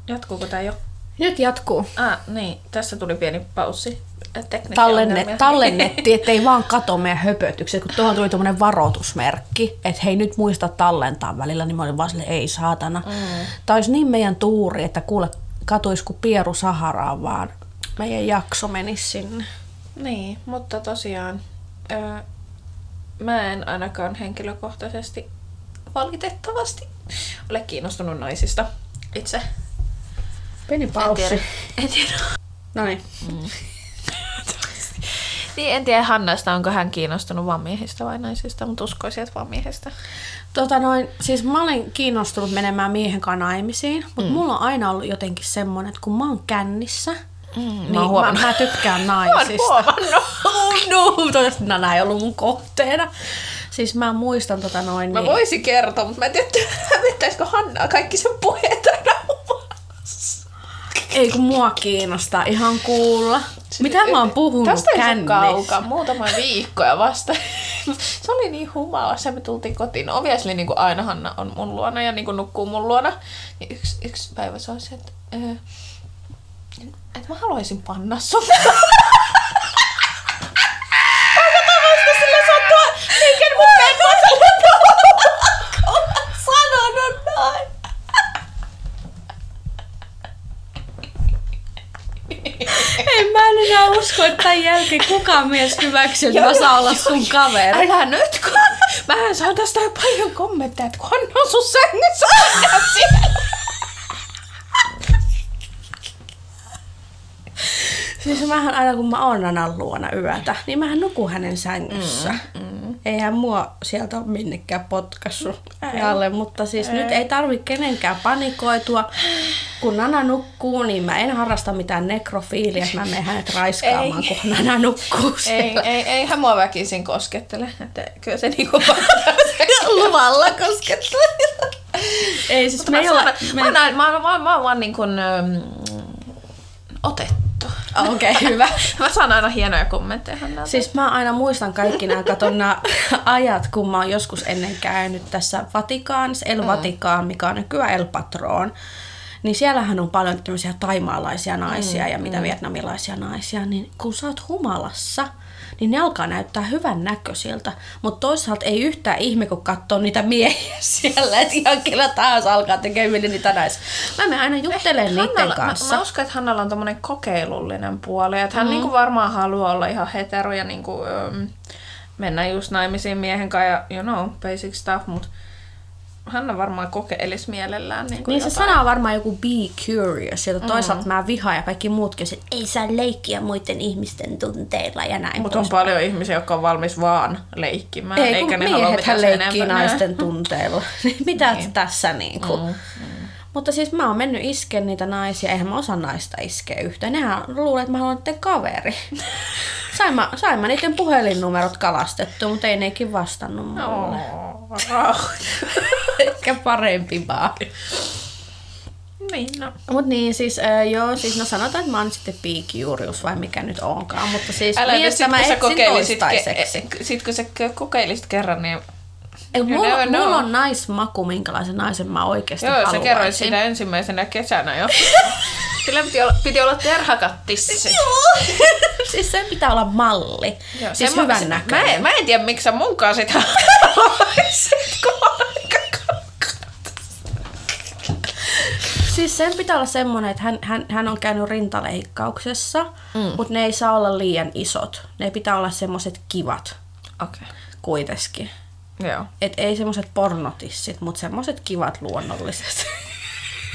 Jatkuuko tämä jo? Nyt jatkuu. Ah, niin. Tässä tuli pieni paussi. Teknisiä Tallenne, ongelmia. tallennetti, ettei vaan kato meidän höpötykset, kun tuohon tuli tuommoinen varoitusmerkki, että hei nyt muista tallentaa välillä, niin mä olin vaan silleen, ei saatana. Mm. Tämä olisi niin meidän tuuri, että kuule katuis kuin Pieru Saharaan, vaan meidän jakso menisi sinne. Niin, mutta tosiaan öö, mä en ainakaan henkilökohtaisesti valitettavasti ole kiinnostunut naisista itse. Pieni En paussi. tiedä. En tiedä. No niin. Niin, en tiedä Hannasta, onko hän kiinnostunut vaan miehistä vai naisista, mutta uskoisin, että vaan miehistä. Tota noin, siis mä olen kiinnostunut menemään miehen kanssa naimisiin, mutta mm. mulla on aina ollut jotenkin semmonen, että kun mä oon kännissä, mm, niin oon mä, huomannut. mä, tykkään naisista. no, toivottavasti nämä ei ollut mun kohteena. Siis mä muistan tota noin, Mä niin, voisin kertoa, mutta mä en tiedä, hävettäisikö Hannaa kaikki sen puheet aina ei kun mua kiinnostaa ihan kuulla. Mitä mä oon puhunut Tästä ei se kännissä? kaukaa, muutama viikko ja vasta. se oli niin humalassa, me tultiin kotiin. No, obviously niin kuin aina Hanna on mun luona ja niin kuin nukkuu mun luona. Niin yksi, yksi päivä se on se, että, että mä haluaisin panna sun. sillä sattuu, eikä mun pennaselle sanonut näin. Ei mä en enää usko, jälkeen kukaan mies hyväksyy, että mä saan olla sun kaveri. Älä nyt, kun mähän saan tästä jo paljon kommentteja, että kun on sun sängyssä. Siis mähän aina kun mä oon Nanan luona yötä, niin mähän nukun hänen sängyssä. Mm, mm. Eihän mua sieltä ole minnekään potkassu alle, mutta siis ei. nyt ei tarvi kenenkään panikoitua. Kun Nana nukkuu, niin mä en harrasta mitään nekrofiilia, että mä menen hänet raiskaamaan, Ei. kun Nana nukkuu Ei, siellä. ei, eihän mua väkisin koskettele. Että kyllä se niinku Luvalla koskettaa. ei siis me mä, ei olla... Me... mä, näin, mä, mä, mä oon vaan niin kuin, ähm, otettu. Okei, okay, hyvä. Mä saan aina hienoja kommentteja Hannalta. Siis mä aina muistan kaikki nämä, katon nämä ajat, kun mä oon joskus ennen käynyt tässä Vatikaanissa, El Vatikaan, mikä on nykyään El Patron. Niin siellähän on paljon tämmöisiä taimaalaisia naisia mm, ja mitä mm. vietnamilaisia naisia. Niin kun sä oot humalassa, niin ne alkaa näyttää hyvän näköisiltä. Mutta toisaalta ei yhtään ihme, kun katsoo niitä miehiä siellä, että ihan kellä tahansa alkaa tekemään niitä naisia. Mä menen aina juttelemaan niiden Hannalla, kanssa. Mä, mä uskon, että Hannalla on tommonen kokeilullinen puoli. Että hän mm. niinku varmaan haluaa olla ihan hetero ja niinku, um, mennä just naimisiin miehen kanssa ja you know, basic stuff, mut Hanna varmaan kokeilisi mielellään niinku Niin se sana on varmaan joku be curious, toisaalta mm. mä vihaan ja kaikki muutkin, että ei saa leikkiä muiden ihmisten tunteilla ja näin. Mutta on paljon ihmisiä, jotka on valmis vaan leikkimään, ei, eikä ne halua mitään leikkii enempää. naisten tunteilla. Niin Mitä niin. tässä niinku? Mm, mm. Mutta siis mä oon mennyt iskeä niitä naisia, eihän mä osaa naista iskeä yhtään. Nehän luulee, että mä haluan niiden kaveri. sain, mä, sain mä niiden puhelinnumerot kalastettu, mutta ei nekin vastannut mulle. Oh, Ehkä parempi vaan. niin, no. Mut niin, siis äh, joo, siis no sanotaan, että mä oon sitten piikijuurius vai mikä nyt onkaan, mutta siis Älä nyt miestä sit, mä etsin kokeilisit, toistaiseksi. ke, sit kun sä kokeilisit kerran, niin Ei, mulla, know. mulla on naismaku, minkälaisen naisen mä oikeasti Joo, haluaisin. sä kerroit sitä ensimmäisenä kesänä jo. Sillä piti olla, piti olla terhakattissi. siis sen pitää olla malli. Joo, siis mä- hyvän se- näköinen. Mä en, mä en tiedä, miksi sä munkaan sitä haluaisit, kun on aika Siis sen pitää olla semmoinen, että hän, hän, hän on käynyt rintaleikkauksessa, mm. mutta ne ei saa olla liian isot. Ne pitää olla semmoiset kivat. Okay. kuitenkin. Joo. Et ei semmoiset pornotissit, mutta semmoiset kivat luonnolliset.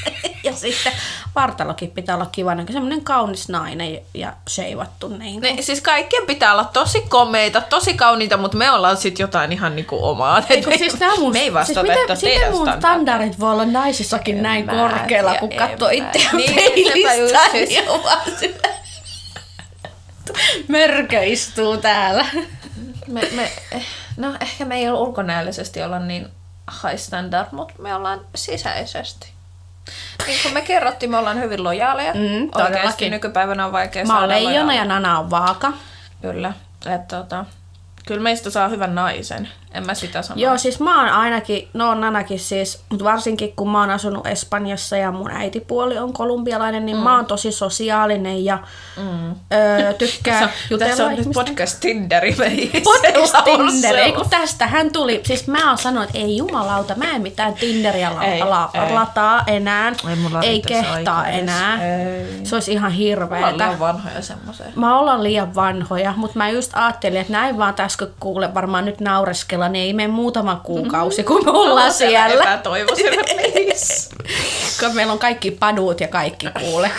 ja sitten vartalokin pitää olla kiva, näkö semmoinen kaunis nainen ja sheivattu niin. Ne, siis kaikkien pitää olla tosi komeita, tosi kauniita, mutta me ollaan sit jotain ihan niinku omaa. Eikö, siis tää mun, me ei siis vastata, että miten teidän mun standardit. voi olla naisissakin En näin mä korkealla, kun katsoo itseään Niin, peilistä, siis- niin silleen, Mörkö istuu täällä. Me, me, eh, no ehkä me ei ulkonäöllisesti olla niin high standard, mutta me ollaan sisäisesti. Niin kuin me kerrottiin, me ollaan hyvin lojaaleja. Mm, Oikeasti nykypäivänä on vaikea Mä saada leijona ja Nana on vaaka. Kyllä. Et, tota, Kyllä meistä saa hyvän naisen. En mä sitä sano. Joo, siis mä oon ainakin, no on ainakin siis, mutta varsinkin kun mä oon asunut Espanjassa ja mun äitipuoli on kolumbialainen, niin mm. mä oon tosi sosiaalinen ja mm. öö, tykkää jutella Tässä on nyt ihmisten podcast Tinderi. Podcast Tinder. Ei kun tästä hän tuli, siis mä oon sanonut, että ei jumalauta, mä en mitään Tinderiä la- Ei, la- ei. lataa enää. Ei mulla ei kehtaa enää. Ei. Se olisi ihan Mä oon liian vanhoja semmoiseen. Mä ollaan liian vanhoja, mutta mä just ajattelin, että näin vaan tässä kun kuule varmaan nyt naureskella, niin ei mene muutama kuukausi, kun me ollaan siellä. Kun meillä on kaikki paduut ja kaikki kuule.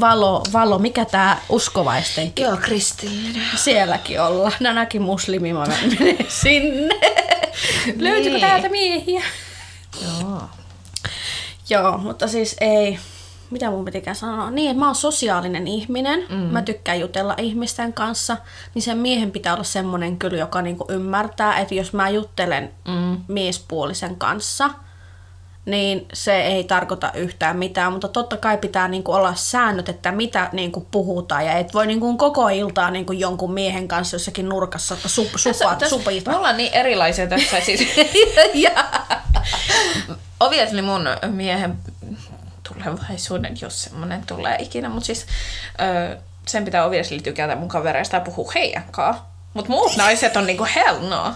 Valo, valo, mikä tää uskovaisten Joo, kristillinen. sielläkin olla. Nanakin muslimi, mä menen sinne. Löytyykö Niin. täältä miehiä? Joo. Joo, mutta siis ei. Mitä mun pitikään sanoa? Niin, että mä oon sosiaalinen ihminen. Mm. Mä tykkään jutella ihmisten kanssa. Niin sen miehen pitää olla semmonen kyllä, joka niinku ymmärtää, että jos mä juttelen mm. miespuolisen kanssa, niin se ei tarkoita yhtään mitään, mutta totta kai pitää niinku olla säännöt, että mitä niinku puhutaan, ja et voi niinku koko iltaa niinku jonkun miehen kanssa jossakin nurkassa sup, supa, Tässä- supita. Me ollaan niin erilaisia tässä. Siis, ja, obviously mun miehen tulevaisuuden, jos semmonen tulee ikinä, mutta siis ö, sen pitää obviously tykätä mun kavereista ja puhua heidän kanssa. Mut muut naiset on niinku hell no.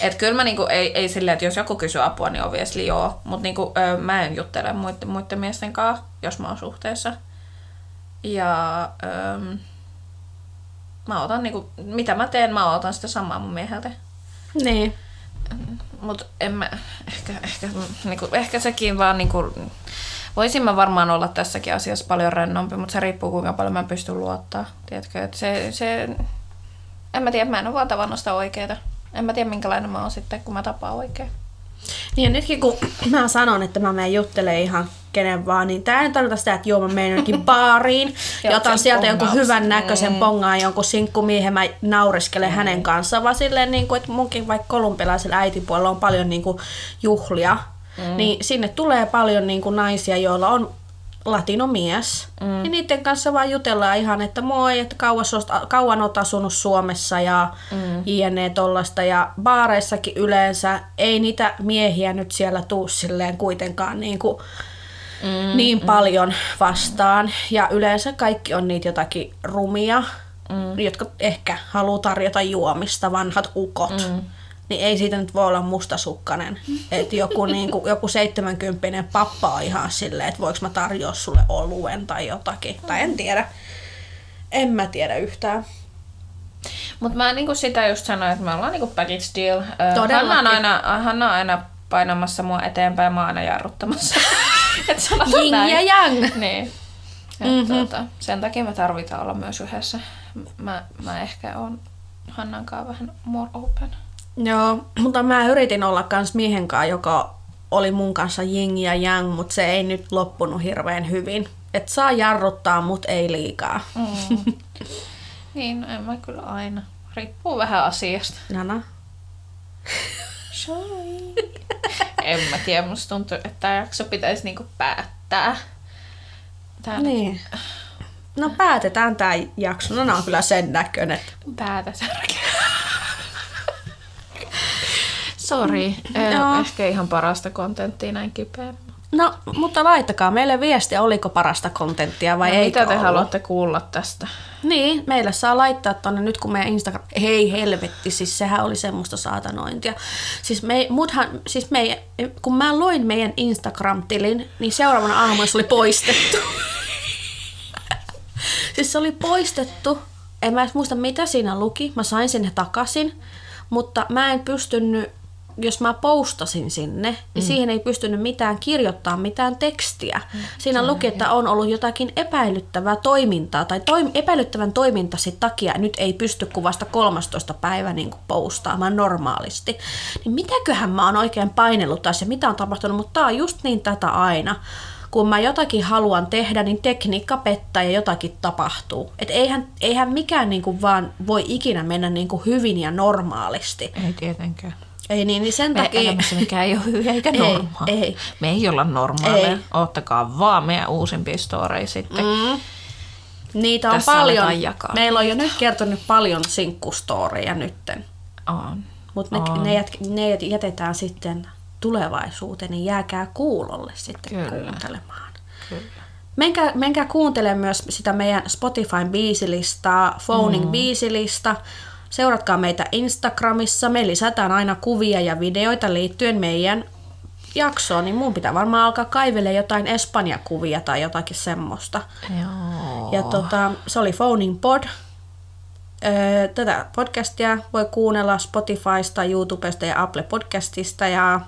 Et kyllä mä niinku, ei, ei silleen, että jos joku kysyy apua, niin obviously joo. Mut niinku, ö, mä en juttele muiden, muiden miesten kanssa, jos mä oon suhteessa. Ja ö, mä otan niinku, mitä mä teen, mä otan sitä samaa mun mieheltä. niin. Mutta en mä, ehkä, ehkä, niinku, ehkä sekin vaan niinku, voisin mä varmaan olla tässäkin asiassa paljon rennompi, mutta se riippuu kuinka paljon mä pystyn luottaa. Tiedätkö, että se, se, en mä tiedä, mä en ole vaan tavannut sitä oikeeta. En mä tiedä minkälainen mä oon sitten, kun mä tapaan oikein. Niin ja nytkin kun mä sanon, että mä menen juttelemaan ihan kenen vaan, niin tää ei tarkoita sitä, että joo mä menen jonnekin baariin ja otan sieltä jonkun hyvän näköisen Mm. pongaan jonkun sinkkumiehen, mä naureskelen hänen kanssaan, vaan silleen, niin kuin, että munkin vaikka kolumbialaisella äitipuolella on paljon niin kuin, juhlia, mm. niin sinne tulee paljon niin kuin, naisia, joilla on latinomies. Mm. Ja niiden kanssa vaan jutellaan ihan, että moi, että kauas oot, kauan oot asunut Suomessa ja mm. jne tollasta. Ja baareissakin yleensä ei niitä miehiä nyt siellä tuu silleen kuitenkaan niin, kuin, mm, niin mm. paljon vastaan. Ja yleensä kaikki on niitä jotakin rumia, mm. jotka ehkä haluaa tarjota juomista, vanhat ukot. Mm niin ei siitä nyt voi olla mustasukkainen. Että joku, niin kuin, joku 70 pappa on ihan silleen, että voiko mä tarjoa sulle oluen tai jotakin. Tai en tiedä. En mä tiedä yhtään. Mutta mä niinku sitä just sanoin, että me ollaan niinku package deal. Hanna on, aina, Hanna on aina painamassa mua eteenpäin, mä oon aina jarruttamassa. Et Yin näin. ja yang. Niin. Mm-hmm. Tuota, sen takia me tarvitaan olla myös yhdessä. Mä, mä ehkä oon Hannan kanssa vähän more open. Joo, mutta mä yritin olla kans miehen kanssa, joka oli mun kanssa yin ja yang, mutta se ei nyt loppunut hirveän hyvin. Et saa jarruttaa, mut ei liikaa. Mm. niin, no en mä kyllä aina. Riippuu vähän asiasta. Nana. Sorry. en mä tiedä, musta tuntuu, että tämä jakso pitäisi niinku päättää. Tää Niin. No päätetään tää jakso. Nana on kyllä sen näköinen. Päätä Sori, Joo. ehkä ihan parasta kontenttia näin kipeänä. No, mutta laittakaa meille viestiä, oliko parasta kontenttia vai No, ei. mitä te haluatte kuulla tästä? Niin, meille saa laittaa tonne nyt kun meidän Instagram... Hei helvetti, siis sehän oli semmoista saatanointia. Siis, me, muthan, siis me, kun mä luin meidän Instagram-tilin, niin seuraavana aamuna se oli poistettu. siis se oli poistettu. En mä edes muista mitä siinä luki. Mä sain sinne takaisin. Mutta mä en pystynyt, jos mä postasin sinne, niin mm. siihen ei pystynyt mitään kirjoittaa mitään tekstiä. Siinä luki, että on ollut jotakin epäilyttävää toimintaa tai toim- epäilyttävän toimintasi takia nyt ei pysty kuin vasta 13 päivä niin kuin postaamaan normaalisti. Niin mitäköhän mä oon oikein painellut taas ja mitä on tapahtunut, mutta tää on just niin tätä aina kun mä jotakin haluan tehdä, niin tekniikka pettää ja jotakin tapahtuu. Et eihän, eihän mikään niinku vaan voi ikinä mennä niinku hyvin ja normaalisti. Ei tietenkään. Ei niin, niin sen Me takia... elämässä mikään ei ole hyvä eikä Ei, normaali. ei. Me ei olla normaaleja. Ei. Ottakaa vaan meidän uusimpia storeja sitten. Mm. Niitä on Tässä paljon. jakaa Meillä on jo nyt kertonut paljon sinkkustoreja nytten. On. Mutta ne, ne, jät, ne jätetään sitten tulevaisuuteen, niin jääkää kuulolle sitten Kyllä. kuuntelemaan. Kyllä. Menkää, menkää kuuntelemaan myös sitä meidän Spotifyn biisilistaa, Phoning mm. biisilista. Seuratkaa meitä Instagramissa. Me lisätään aina kuvia ja videoita liittyen meidän jaksoon, niin mun pitää varmaan alkaa kaivele jotain Espanja-kuvia tai jotakin semmoista. Joo. Ja tota, se oli Phoning Pod. Öö, Tätä podcastia voi kuunnella Spotifysta, YouTubesta ja Apple Podcastista. Ja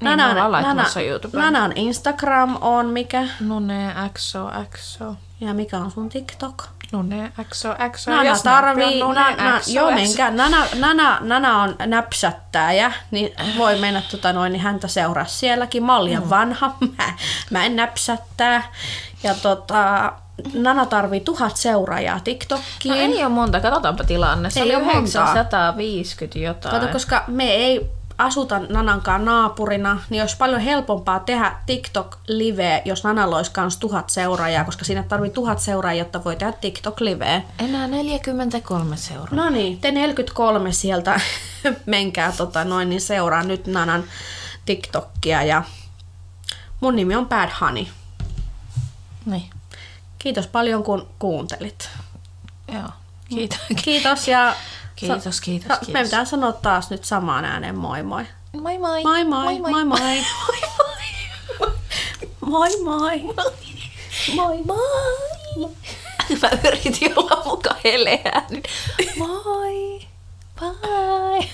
Niin, laittamassa YouTubeen. Nanan Instagram on mikä? Nune XO XO. Ja mikä on sun TikTok? Nune XO XO. Nana on tarvii, Nune na, XO, joo menkää, Nana, Nana, Nana on näpsättäjä, niin voi mennä tota noin, niin häntä seuraa sielläkin. Mä oon liian vanha, mä, mä en näpsättää. Ja tota, Nana tarvii tuhat seuraajaa No TikTokkiin. ei ole monta, katsotaanpa tilanne. Se Ei oli oo montaa. 950 jotain. Kato, koska me ei asuta Nanankaan naapurina, niin olisi paljon helpompaa tehdä TikTok-live, jos Nanalla olisi kans tuhat seuraajaa, koska siinä tarvii tuhat seuraajaa, jotta voi tehdä TikTok-liveä. Enää 43 seuraa. No niin, te 43 sieltä menkää tota noin, niin seuraa nyt Nanan TikTokia ja mun nimi on Bad Honey. Niin. Kiitos paljon kun kuuntelit. Joo. Kiitos. Kiitos ja Kiitos, kiitos, sa- kiitos. me pitää sanoa taas nyt samaan ääneen moi moi. Moi moi. Moi moi, moi moi. moi Moi moi. moi. moi. Mä yritin olla muka heleää nyt. Moi. Bye.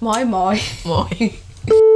Moi moi. Moi.